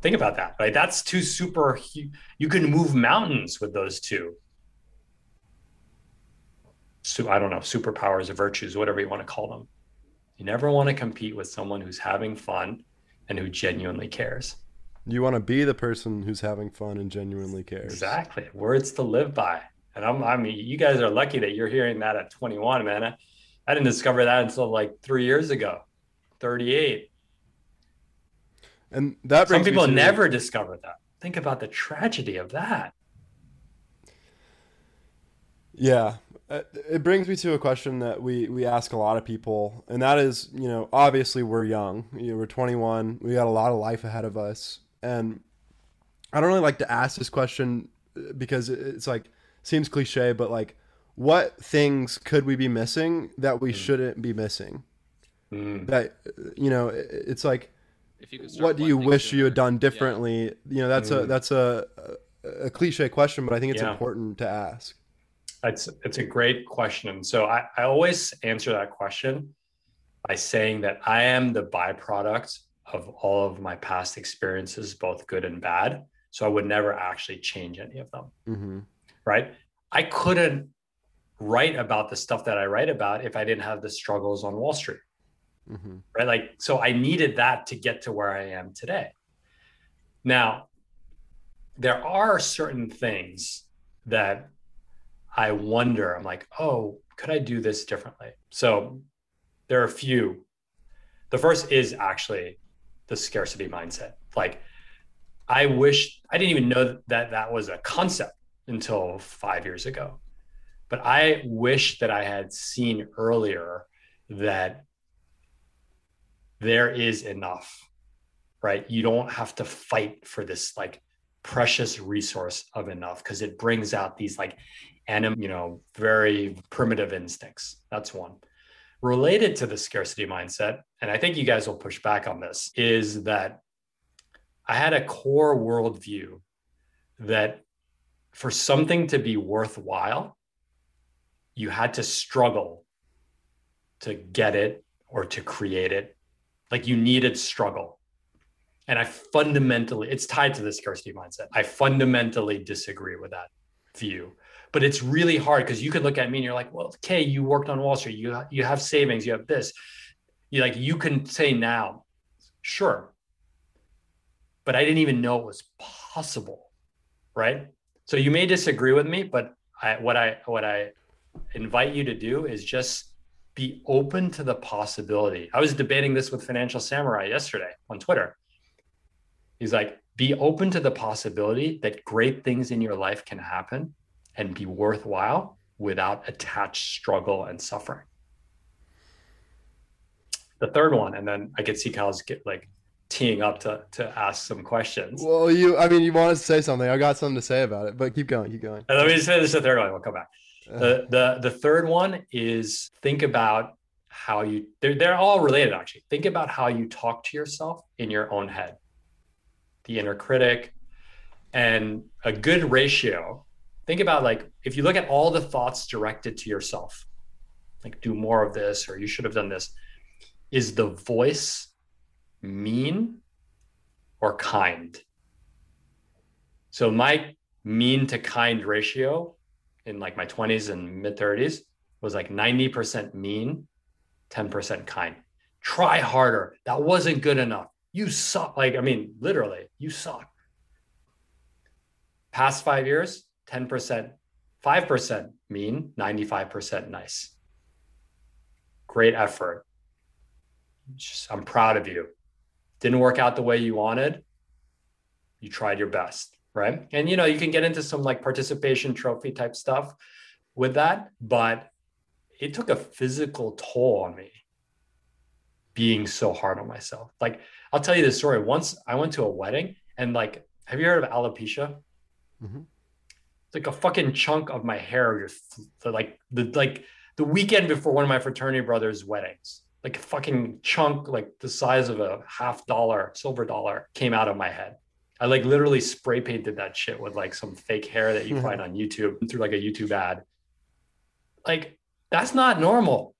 Think about that. Right? That's two super. You can move mountains with those two. So I don't know, superpowers or virtues, whatever you want to call them. You never want to compete with someone who's having fun and who genuinely cares. You want to be the person who's having fun and genuinely cares. Exactly. Words to live by. And I'm, I mean, you guys are lucky that you're hearing that at 21, man. I, I didn't discover that until like three years ago, 38. And that Some people never discover that. Think about the tragedy of that. Yeah. Uh, It brings me to a question that we, we ask a lot of people, and that is, you know, obviously we're young. You know, we're 21. We got a lot of life ahead of us. And I don't really like to ask this question uh, because it- it's like, seems cliche, but like, what things could we be missing that we shouldn't be missing? Mm. That, you know, it- it's like, If you could start what do you wish you had done Yeah. differently? You know, that's a, Mm. that's a, a, a cliche question, but I think it's Yeah. important to ask. It's it's a great question. So I, I always answer that question by saying that I am the byproduct of all of my past experiences, both good and bad. So I would never actually change any of them. hmm Right. I couldn't write about the stuff that I write about if I didn't have the struggles on Wall Street. Hmm Right. Like, so I needed that to get to where I am today. Now, there are certain things that I wonder, I'm like, oh, could I do this differently? So there are a few. The first is actually the scarcity mindset. Like, I wish I didn't even know that that was a concept until five years ago. But I wish that I had seen earlier that there is enough, right? You don't have to fight for this like precious resource of enough because it brings out these like anim, you know, very primitive instincts. That's one. related to the scarcity mindset, and I think you guys will push back on this, is that I had a core worldview that for something to be worthwhile, you had to struggle to get it or to create it. Like you needed struggle. And I fundamentally, it's tied to the scarcity mindset. I fundamentally disagree with that view. But it's really hard because you could look at me and you're like, well, okay, you worked on Wall Street, you you have savings, you have this. You like you can say now, sure. But I didn't even know it was possible. Right. So you may disagree with me, but I, what I what I invite you to do is just be open to the possibility. I was debating this with Financial Samurai yesterday on Twitter. He's like, be open to the possibility that great things in your life can happen and be worthwhile without attached struggle and suffering. The third one, and then I could see Kyle's get like teeing up to to ask some questions. Well, you, I mean, you wanted to say something. I got something to say about it, but keep going, keep going. And let me just say this the third one. We'll come back. The the the third one is think about how you. They're they're all related actually. Think about how you talk to yourself in your own head. The inner critic, and a good ratio. Think about like if you look at all the thoughts directed to yourself, like do more of this or you should have done this. Is the voice mean or kind? So my mean to kind ratio in like my 20s and mid 30s was like 90% mean, 10% kind. Try harder. That wasn't good enough. You suck. Like, I mean, literally, you suck. Past five years, 10%, 5% mean, 95% nice. Great effort. Just, I'm proud of you. Didn't work out the way you wanted. You tried your best right? And you know, you can get into some like participation trophy type stuff with that, but it took a physical toll on me being so hard on myself. Like I'll tell you this story. Once I went to a wedding and like, have you heard of alopecia? Mm-hmm. It's like a fucking chunk of my hair, just like the like the weekend before one of my fraternity brothers' weddings. Like a fucking chunk, like the size of a half dollar, silver dollar, came out of my head. I like literally spray painted that shit with like some fake hair that you find on YouTube through like a YouTube ad. Like that's not normal.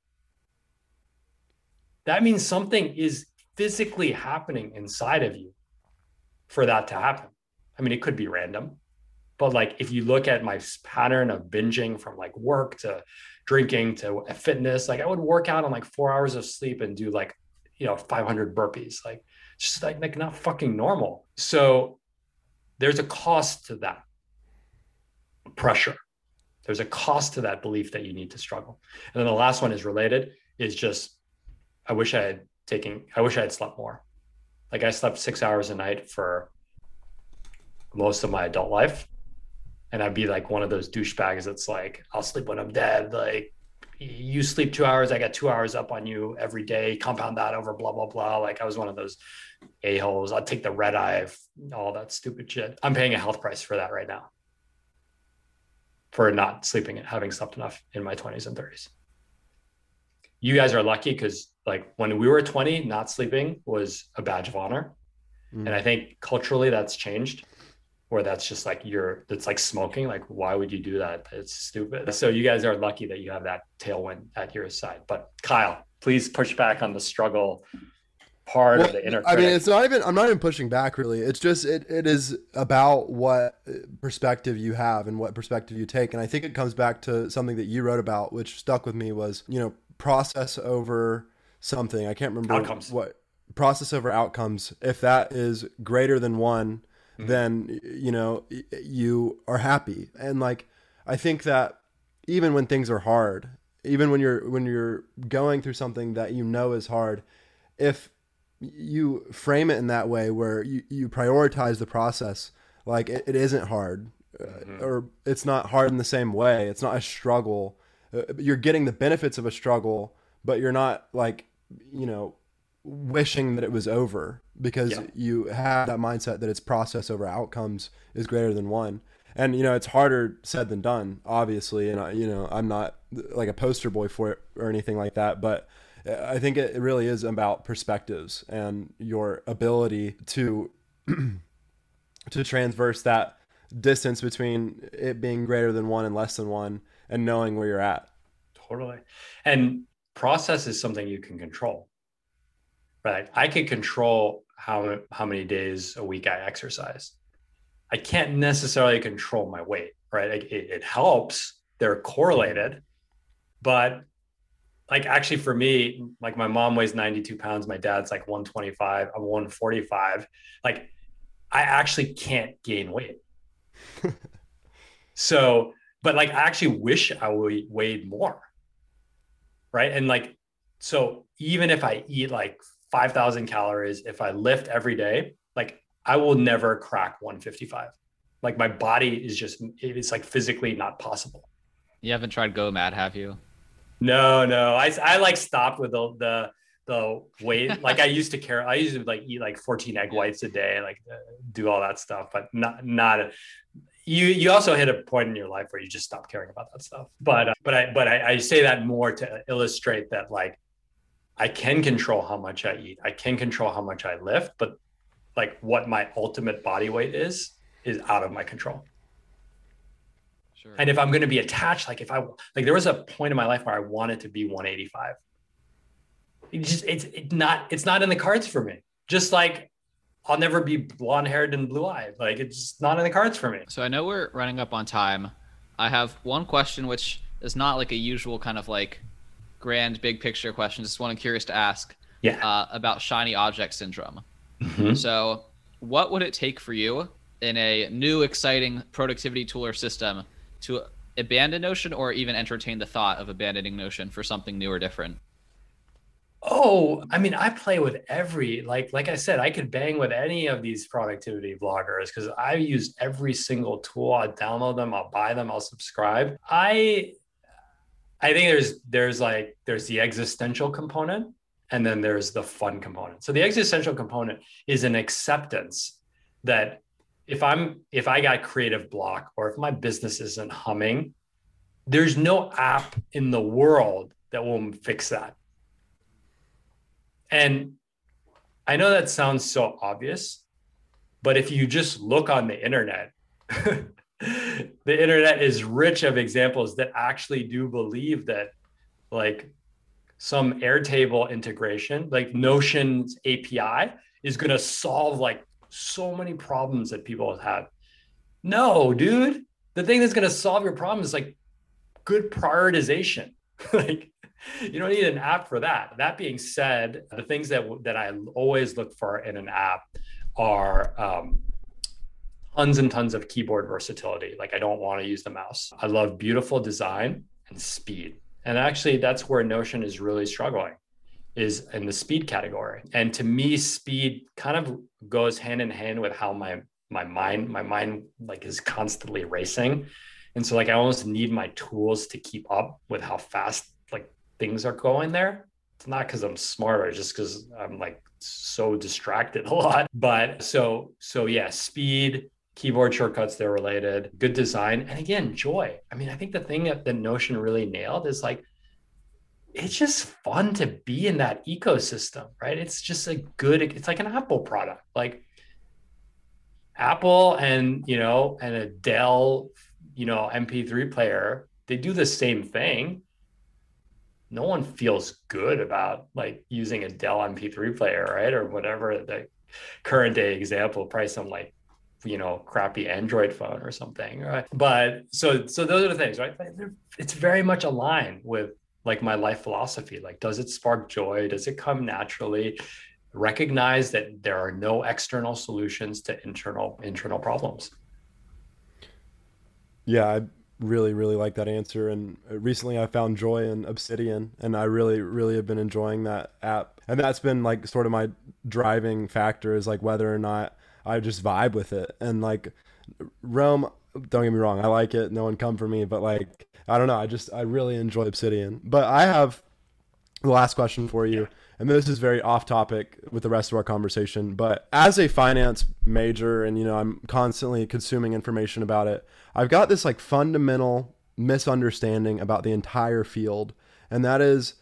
That means something is physically happening inside of you for that to happen. I mean, it could be random, but like if you look at my pattern of binging from like work to drinking to fitness, like I would work out on like four hours of sleep and do like, you know, 500 burpees. Like just like, like not fucking normal. So there's a cost to that pressure. There's a cost to that belief that you need to struggle. And then the last one is related is just, I wish I had taken, I wish I had slept more. Like I slept six hours a night for most of my adult life. And I'd be like one of those douchebags that's like, I'll sleep when I'm dead. Like you sleep two hours, I got two hours up on you every day, compound that over blah, blah, blah. Like I was one of those a-holes. I'll take the red eye, all that stupid shit. I'm paying a health price for that right now. For not sleeping and having slept enough in my 20s and 30s. You guys are lucky because like when we were 20, not sleeping was a badge of honor. Mm. And I think culturally that's changed or that's just like you're it's like smoking like why would you do that? It's stupid. So you guys are lucky that you have that tailwind at your side. But kyle please push back on the struggle part well, of the inner critic. i mean it's not even i'm not even pushing back really. It's just it, it is about what perspective you have and what perspective you take. And i think it comes back to something that you wrote about which stuck with me was you know process over something. I can't remember outcomes. what process over outcomes. If that is greater than one mm-hmm. then you know you are happy. And like I think that even when things are hard, even when you're when you're going through something that you know is hard, if you frame it in that way where you, you prioritize the process like it, it isn't hard uh, mm-hmm. or it's not hard in the same way it's not a struggle uh, you're getting the benefits of a struggle but you're not like you know wishing that it was over because yeah. you have that mindset that it's process over outcomes is greater than one. and you know it's harder said than done obviously. And I, you know i'm not like a poster boy for it or anything like that. But uh, i think it really is about perspectives and your ability to to transverse that distance between it being greater than one and less than one and knowing where you're at. Totally. And process is something you can control right? I can control how how many days a week i exercise I can't necessarily control my weight, right? Like it, it helps, they're correlated, but like actually for me, like my mom weighs 92 pounds, my dad's like 125, I'm 145. Like I actually can't gain weight. so, but like I actually wish I weighed more. Right. And like, so even if I eat like 5,000 calories, if I lift every day, like I will never crack 155. Like my body is just it's like physically not possible. You haven't tried GOMAD, have you? No, no. I I like stopped with the the the weight. like I used to care. I used to like eat like 14 egg whites a day, like uh, do all that stuff, but not not. A, you you also hit a point in your life where you just stop caring about that stuff. But uh, but I but I, I say that more to illustrate that like I can control how much I eat. I can control how much I lift, but like what my ultimate body weight is is out of my control. Sure. And if I'm going to be attached, like if I like, there was a point in my life where I wanted to be 185. It just it's it not it's not in the cards for me. Just like I'll never be blonde haired and blue eyed. Like it's not in the cards for me. So I know we're running up on time. I have one question which is not like a usual kind of like grand big picture question. Just one I'm curious to ask. Yeah. Uh, about shiny object syndrome. Mm-hmm. So, what would it take for you in a new, exciting productivity tool or system to abandon Notion or even entertain the thought of abandoning Notion for something new or different? Oh, I mean, I play with every like like I said, I could bang with any of these productivity bloggers because I use every single tool. I download them, I'll buy them, I'll subscribe. I I think there's there's like there's the existential component and then there's the fun component. So the existential component is an acceptance that if I'm if I got creative block or if my business isn't humming, there's no app in the world that will fix that. And I know that sounds so obvious, but if you just look on the internet, the internet is rich of examples that actually do believe that like some Airtable integration, like Notion's API, is going to solve like so many problems that people have. No, dude, the thing that's going to solve your problem is like good prioritization. like you don't need an app for that. That being said, the things that that I always look for in an app are um, tons and tons of keyboard versatility. Like I don't want to use the mouse. I love beautiful design and speed. And actually, that's where Notion is really struggling, is in the speed category. And to me, speed kind of goes hand in hand with how my my mind my mind like is constantly racing, and so like I almost need my tools to keep up with how fast like things are going there. It's not because I'm smarter, just because I'm like so distracted a lot. But so so yeah, speed keyboard shortcuts they're related good design and again joy. I mean i think the thing that the Notion really nailed is like it's just fun to be in that ecosystem right? It's just a good it's like an apple product. Like apple and you know and a dell you know mp3 player they do the same thing. No one feels good about like using a dell mp3 player right? Or whatever the current day example probably some like you know crappy android phone or something right? But so so those are the things right? It's very much aligned with like my life philosophy like does it spark joy? Does it come naturally? Recognize that there are no external solutions to internal internal problems. Yeah i really really like that answer and recently i found joy in Obsidian and i really really have been enjoying that app and that's been like sort of my driving factor is like whether or not I just vibe with it. And like Roam, don't get me wrong, I like it. No one come for me, but like I don't know, I just I really enjoy Obsidian. But I have the last question for you, and this is very off topic with the rest of our conversation, but as a finance major and you know, I'm constantly consuming information about it, I've got this like fundamental misunderstanding about the entire field, and that is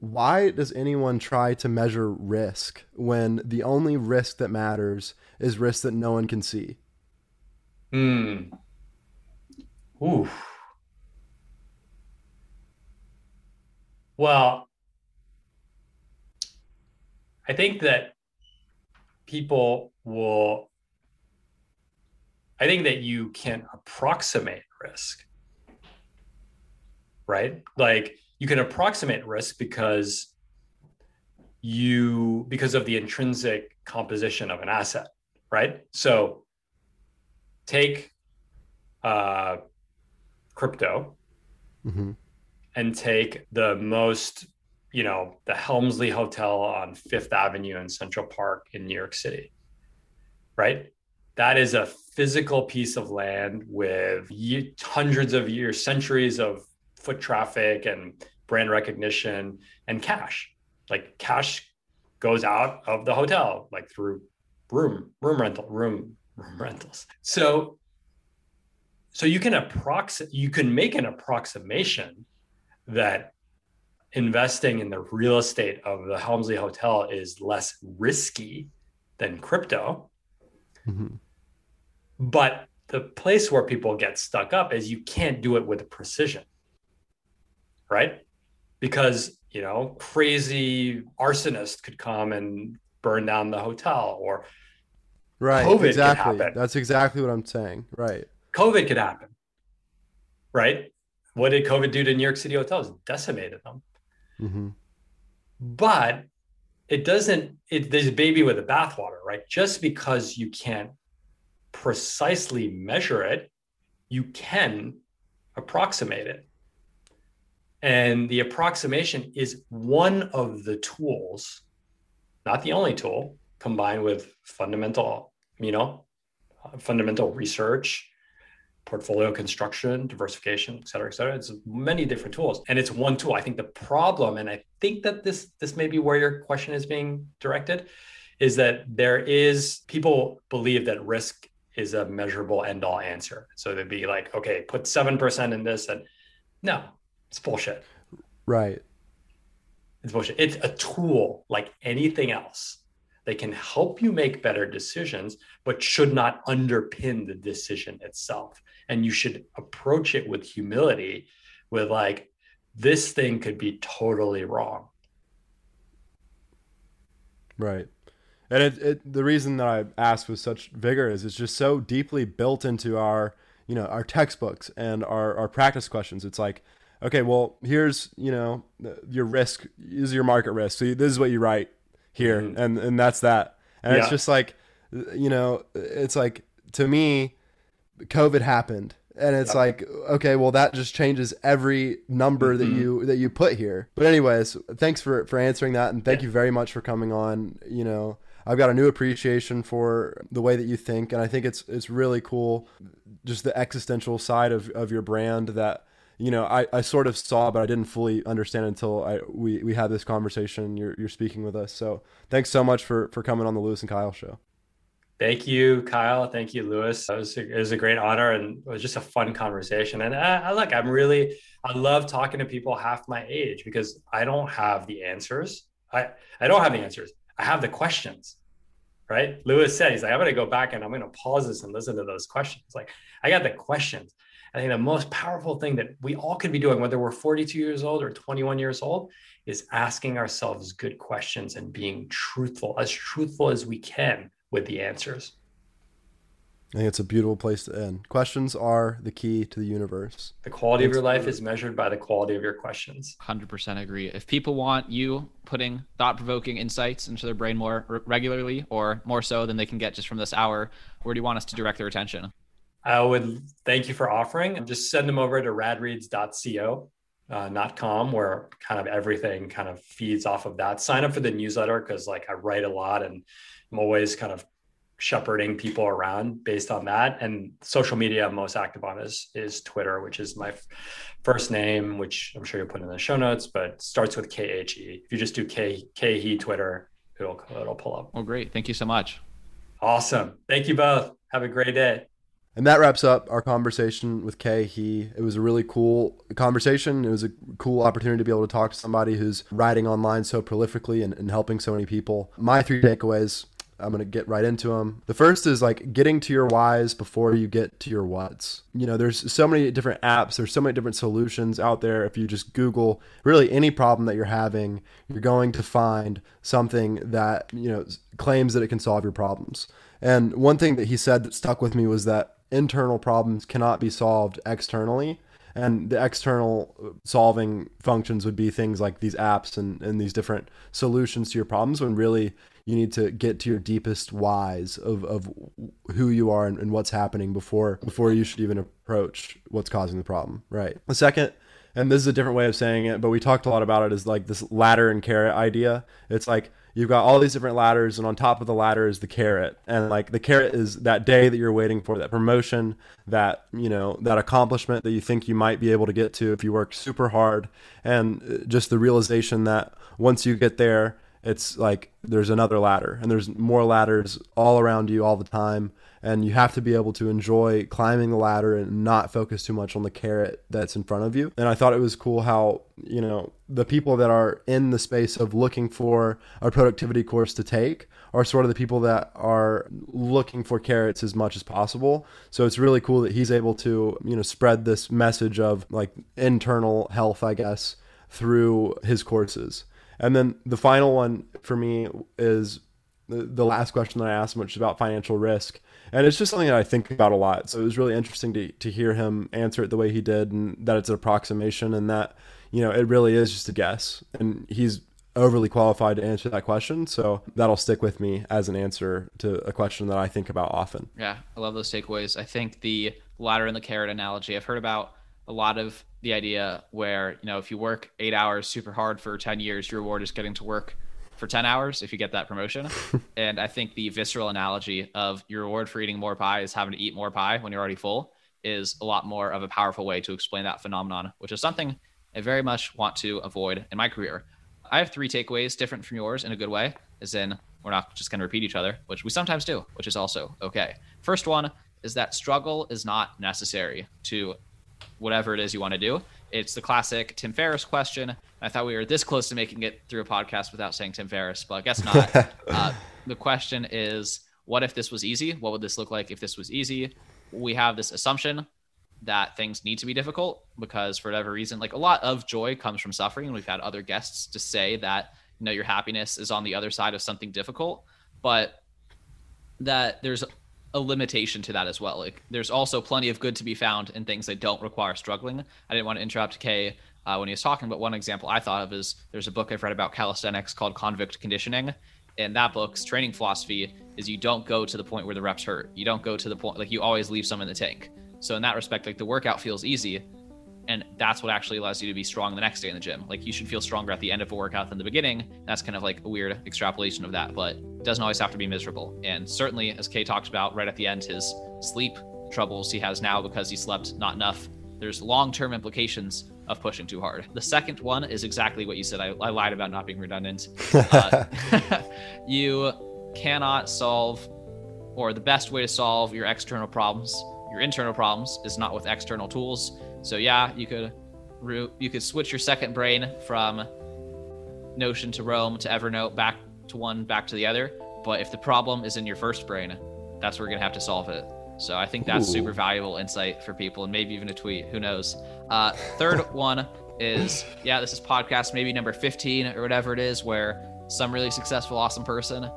why does anyone try to measure risk when the only risk that matters is risk that no one can see? Hmm. Ooh. Well, I think that people will, I think that you can approximate risk, right? Like you can approximate risk because you, because of the intrinsic composition of an asset, right? So take uh, crypto Mm-hmm. and take the most, you know, the Helmsley Hotel on Fifth Avenue in Central Park in New York City, right? That is a physical piece of land with hundreds of years, centuries of foot traffic and brand recognition and cash. Like cash goes out of the hotel, like through room, room rental, room, room rentals. So so you can approximate you can make an approximation that investing in the real estate of the Helmsley Hotel is less risky than crypto. Mm-hmm. But the place where people get stuck up is you can't do it with precision. Right? Because, you know, crazy arsonist could come and burn down the hotel or Right. COVID could exactly. happen. That's exactly what I'm saying. Right. COVID could happen. Right? What did COVID do to New York City hotels? Decimated them. Mm-hmm. but it doesn't it there's a baby with the bathwater right just because you can't precisely measure it you can approximate it and the approximation is one of the tools not the only tool combined with fundamental you know fundamental research portfolio construction, diversification, et cetera, et cetera. It's many different tools. And it's one tool. I think the problem, and I think that this this may be where your question is being directed, is that there is people believe that risk is a measurable end all answer. So they'd be like, okay, put seven percent in this, and no, it's bullshit. Right. It's bullshit. It's a tool like anything else. They can help you make better decisions, but should not underpin the decision itself. And you should approach it with humility, with like, this thing could be totally wrong. Right. And it, it the reason that I asked with such vigor is it's just so deeply built into our you know our textbooks and our, our practice questions. It's like, okay, well here's you know your risk is your market risk. So this is what you write here, Mhm. and and that's that. And it's just like, you know, it's like to me, COVID happened. And it's Yep. like, okay, well, that just changes every number that Mhm. you that you put here. But anyways, thanks for for answering that, and thank Yeah. you very much for coming on. You know, I've got a new appreciation for the way that you think, and I think it's it's really cool, just the existential side of, of your brand that you know I, I sort of saw, but I didn't fully understand until I we, we had this conversation. You're you're speaking with us, so thanks so much for for coming on the Louis and Kyle show. Thank you, Kyle. Thank you, Louis. It was, a, it was a great honor and it was just a fun conversation. And I, I look, I'm really, I love talking to people half my age because I don't have the answers. I, I don't have the answers. I have the questions, right? Louis said, he's like, I'm going to go back and I'm going to pause this and listen to those questions. Like, I got the questions. I think the most powerful thing that we all could be doing, whether we're 42 years old or 21 years old, is asking ourselves good questions and being truthful, as truthful as we can with the answers. I think it's a beautiful place to end. Questions are the key to the universe. The quality of your life for- is measured by the quality of your questions. 100% agree. If people want you putting thought provoking insights into their brain more r- regularly or more so than they can get just from this hour, where do you want us to direct their attention? I would thank you for offering. And just send them over to radreads.co, uh, not com, where kind of everything kind of feeds off of that. Sign up for the newsletter because like I write a lot and I'm always kind of shepherding people around based on that. And social media I'm most active on is is Twitter, which is my f- first name, which I'm sure you'll put in the show notes, but starts with K H E. If you just do K K E Twitter, it'll it'll pull up. Well, great. Thank you so much. Awesome. Thank you both. Have a great day. And that wraps up our conversation with Khe Hy it was a really cool conversation. It was a cool opportunity to be able to talk to somebody who's writing online so prolifically and, and helping so many people. My three takeaways. I'm gonna get right into them. The first is like getting to your whys before you get to your whats. You know, there's so many different apps. There's so many different solutions out there. If you just Google really any problem that you're having, you're going to find something that you know claims that it can solve your problems. And one thing that he said that stuck with me was that internal problems cannot be solved externally. And the external solving functions would be things like these apps and, and these different solutions to your problems when really you need to get to your deepest whys of, of who you are and, and what's happening before before you should even approach what's causing the problem. Right. The second and this is a different way of saying it but we talked a lot about it is like this ladder and carrot idea. It's like you've got all these different ladders and on top of the ladder is the carrot. And like the carrot is that day that you're waiting for that promotion that you know that accomplishment that you think you might be able to get to if you work super hard. And uh, just the realization that once you get there it's like there's another ladder and there's more ladders all around you all the time and you have to be able to enjoy climbing the ladder and not focus too much on the carrot that's in front of you. And I thought it was cool how, you know, the people that are in the space of looking for a productivity course to take are sort of the people that are looking for carrots as much as possible. So it's really cool that he's able to, you know, spread this message of like internal health, I guess, through his courses. And then the final one for me is the, the last question that I asked him, which is about financial risk. And it's just something that I think about a lot. So it was really interesting to, to hear him answer it the way he did and that it's an approximation and that, you know, it really is just a guess. And he's overly qualified to answer that question. So that'll stick with me as an answer to a question that I think about often. Yeah, I love those takeaways. I think the ladder and the carrot analogy, I've heard about a lot of the idea where, you know, if you work eight hours super hard for 10 years, your reward is getting to work for 10 hours if you get that promotion. and I think the visceral analogy of your reward for eating more pie is having to eat more pie when you're already full is a lot more of a powerful way to explain that phenomenon, which is something I very much want to avoid in my career. I have three takeaways different from yours in a good way, as in we're not just going to repeat each other, which we sometimes do, which is also okay. First one is that struggle is not necessary to whatever it is you want to do. It's the classic Tim Ferriss question. I thought we were this close to making it through a podcast without saying Tim Ferriss, but I guess not. uh, the question is what if this was easy? What would this look like if this was easy? We have this assumption that things need to be difficult because for whatever reason, like a lot of joy comes from suffering. And we've had other guests to say that, you know, your happiness is on the other side of something difficult, but that there's a limitation to that as well. Like there's also plenty of good to be found in things that don't require struggling. I didn't want to interrupt Khe uh, when he was talking, but one example I thought of is there's a book I've read about calisthenics called Convict Conditioning. And that book's training philosophy is you don't go to the point where the reps hurt. You don't go to the point like you always leave some in the tank. So in that respect, like the workout feels easy, and that's what actually allows you to be strong the next day in the gym. Like you should feel stronger at the end of a workout than the beginning. That's kind of like a weird extrapolation of that but it doesn't always have to be miserable. And certainly as Khe talked about right at the end his sleep troubles he has now because he slept not enough there's long-term implications of pushing too hard. The second one is exactly what you said. I, I lied about not being redundant. Uh, you cannot solve or the best way to solve your external problems your internal problems is not with external tools so yeah, you could you could switch your second brain from Notion to Roam to Evernote back to one back to the other. But if the problem is in your first brain, that's where you're gonna have to solve it. So I think that's Ooh. super valuable insight for people, and maybe even a tweet. Who knows? Uh, third one is yeah, this is podcast maybe number 15 or whatever it is, where some really successful, awesome person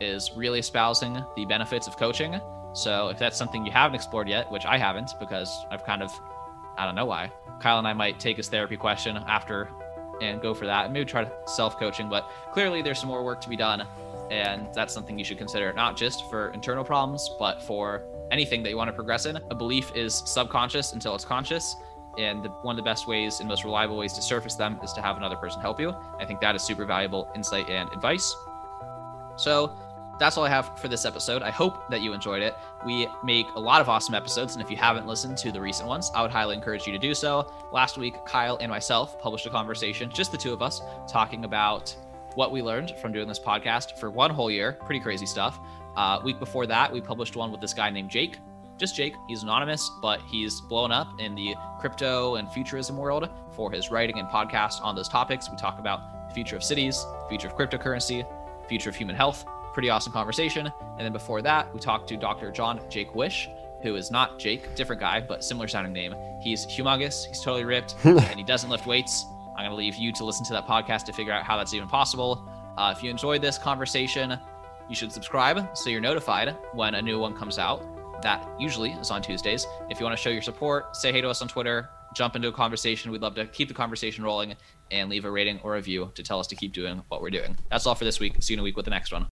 is really espousing the benefits of coaching. So if that's something you haven't explored yet, which I haven't because I've kind of I don't know why. Kyle and I might take his therapy question after and go for that. And maybe try self coaching, but clearly there's some more work to be done. And that's something you should consider, not just for internal problems, but for anything that you want to progress in. A belief is subconscious until it's conscious. And the, one of the best ways and most reliable ways to surface them is to have another person help you. I think that is super valuable insight and advice. So, that's all I have for this episode. I hope that you enjoyed it. We make a lot of awesome episodes, and if you haven't listened to the recent ones, I would highly encourage you to do so. Last week, Kyle and myself published a conversation, just the two of us, talking about what we learned from doing this podcast for one whole year. Pretty crazy stuff. Uh, week before that, we published one with this guy named Jake. Just Jake. He's anonymous, but he's blown up in the crypto and futurism world for his writing and podcast on those topics. We talk about the future of cities, future of cryptocurrency, future of human health. Pretty awesome conversation. And then before that, we talked to Dr. John Jaquish, who is not Jake, different guy, but similar sounding name. He's humongous, he's totally ripped, and he doesn't lift weights. I'm going to leave you to listen to that podcast to figure out how that's even possible. Uh, if you enjoyed this conversation, you should subscribe so you're notified when a new one comes out. That usually is on Tuesdays. If you want to show your support, say hey to us on Twitter, jump into a conversation. We'd love to keep the conversation rolling and leave a rating or a review to tell us to keep doing what we're doing. That's all for this week. See you in a week with the next one.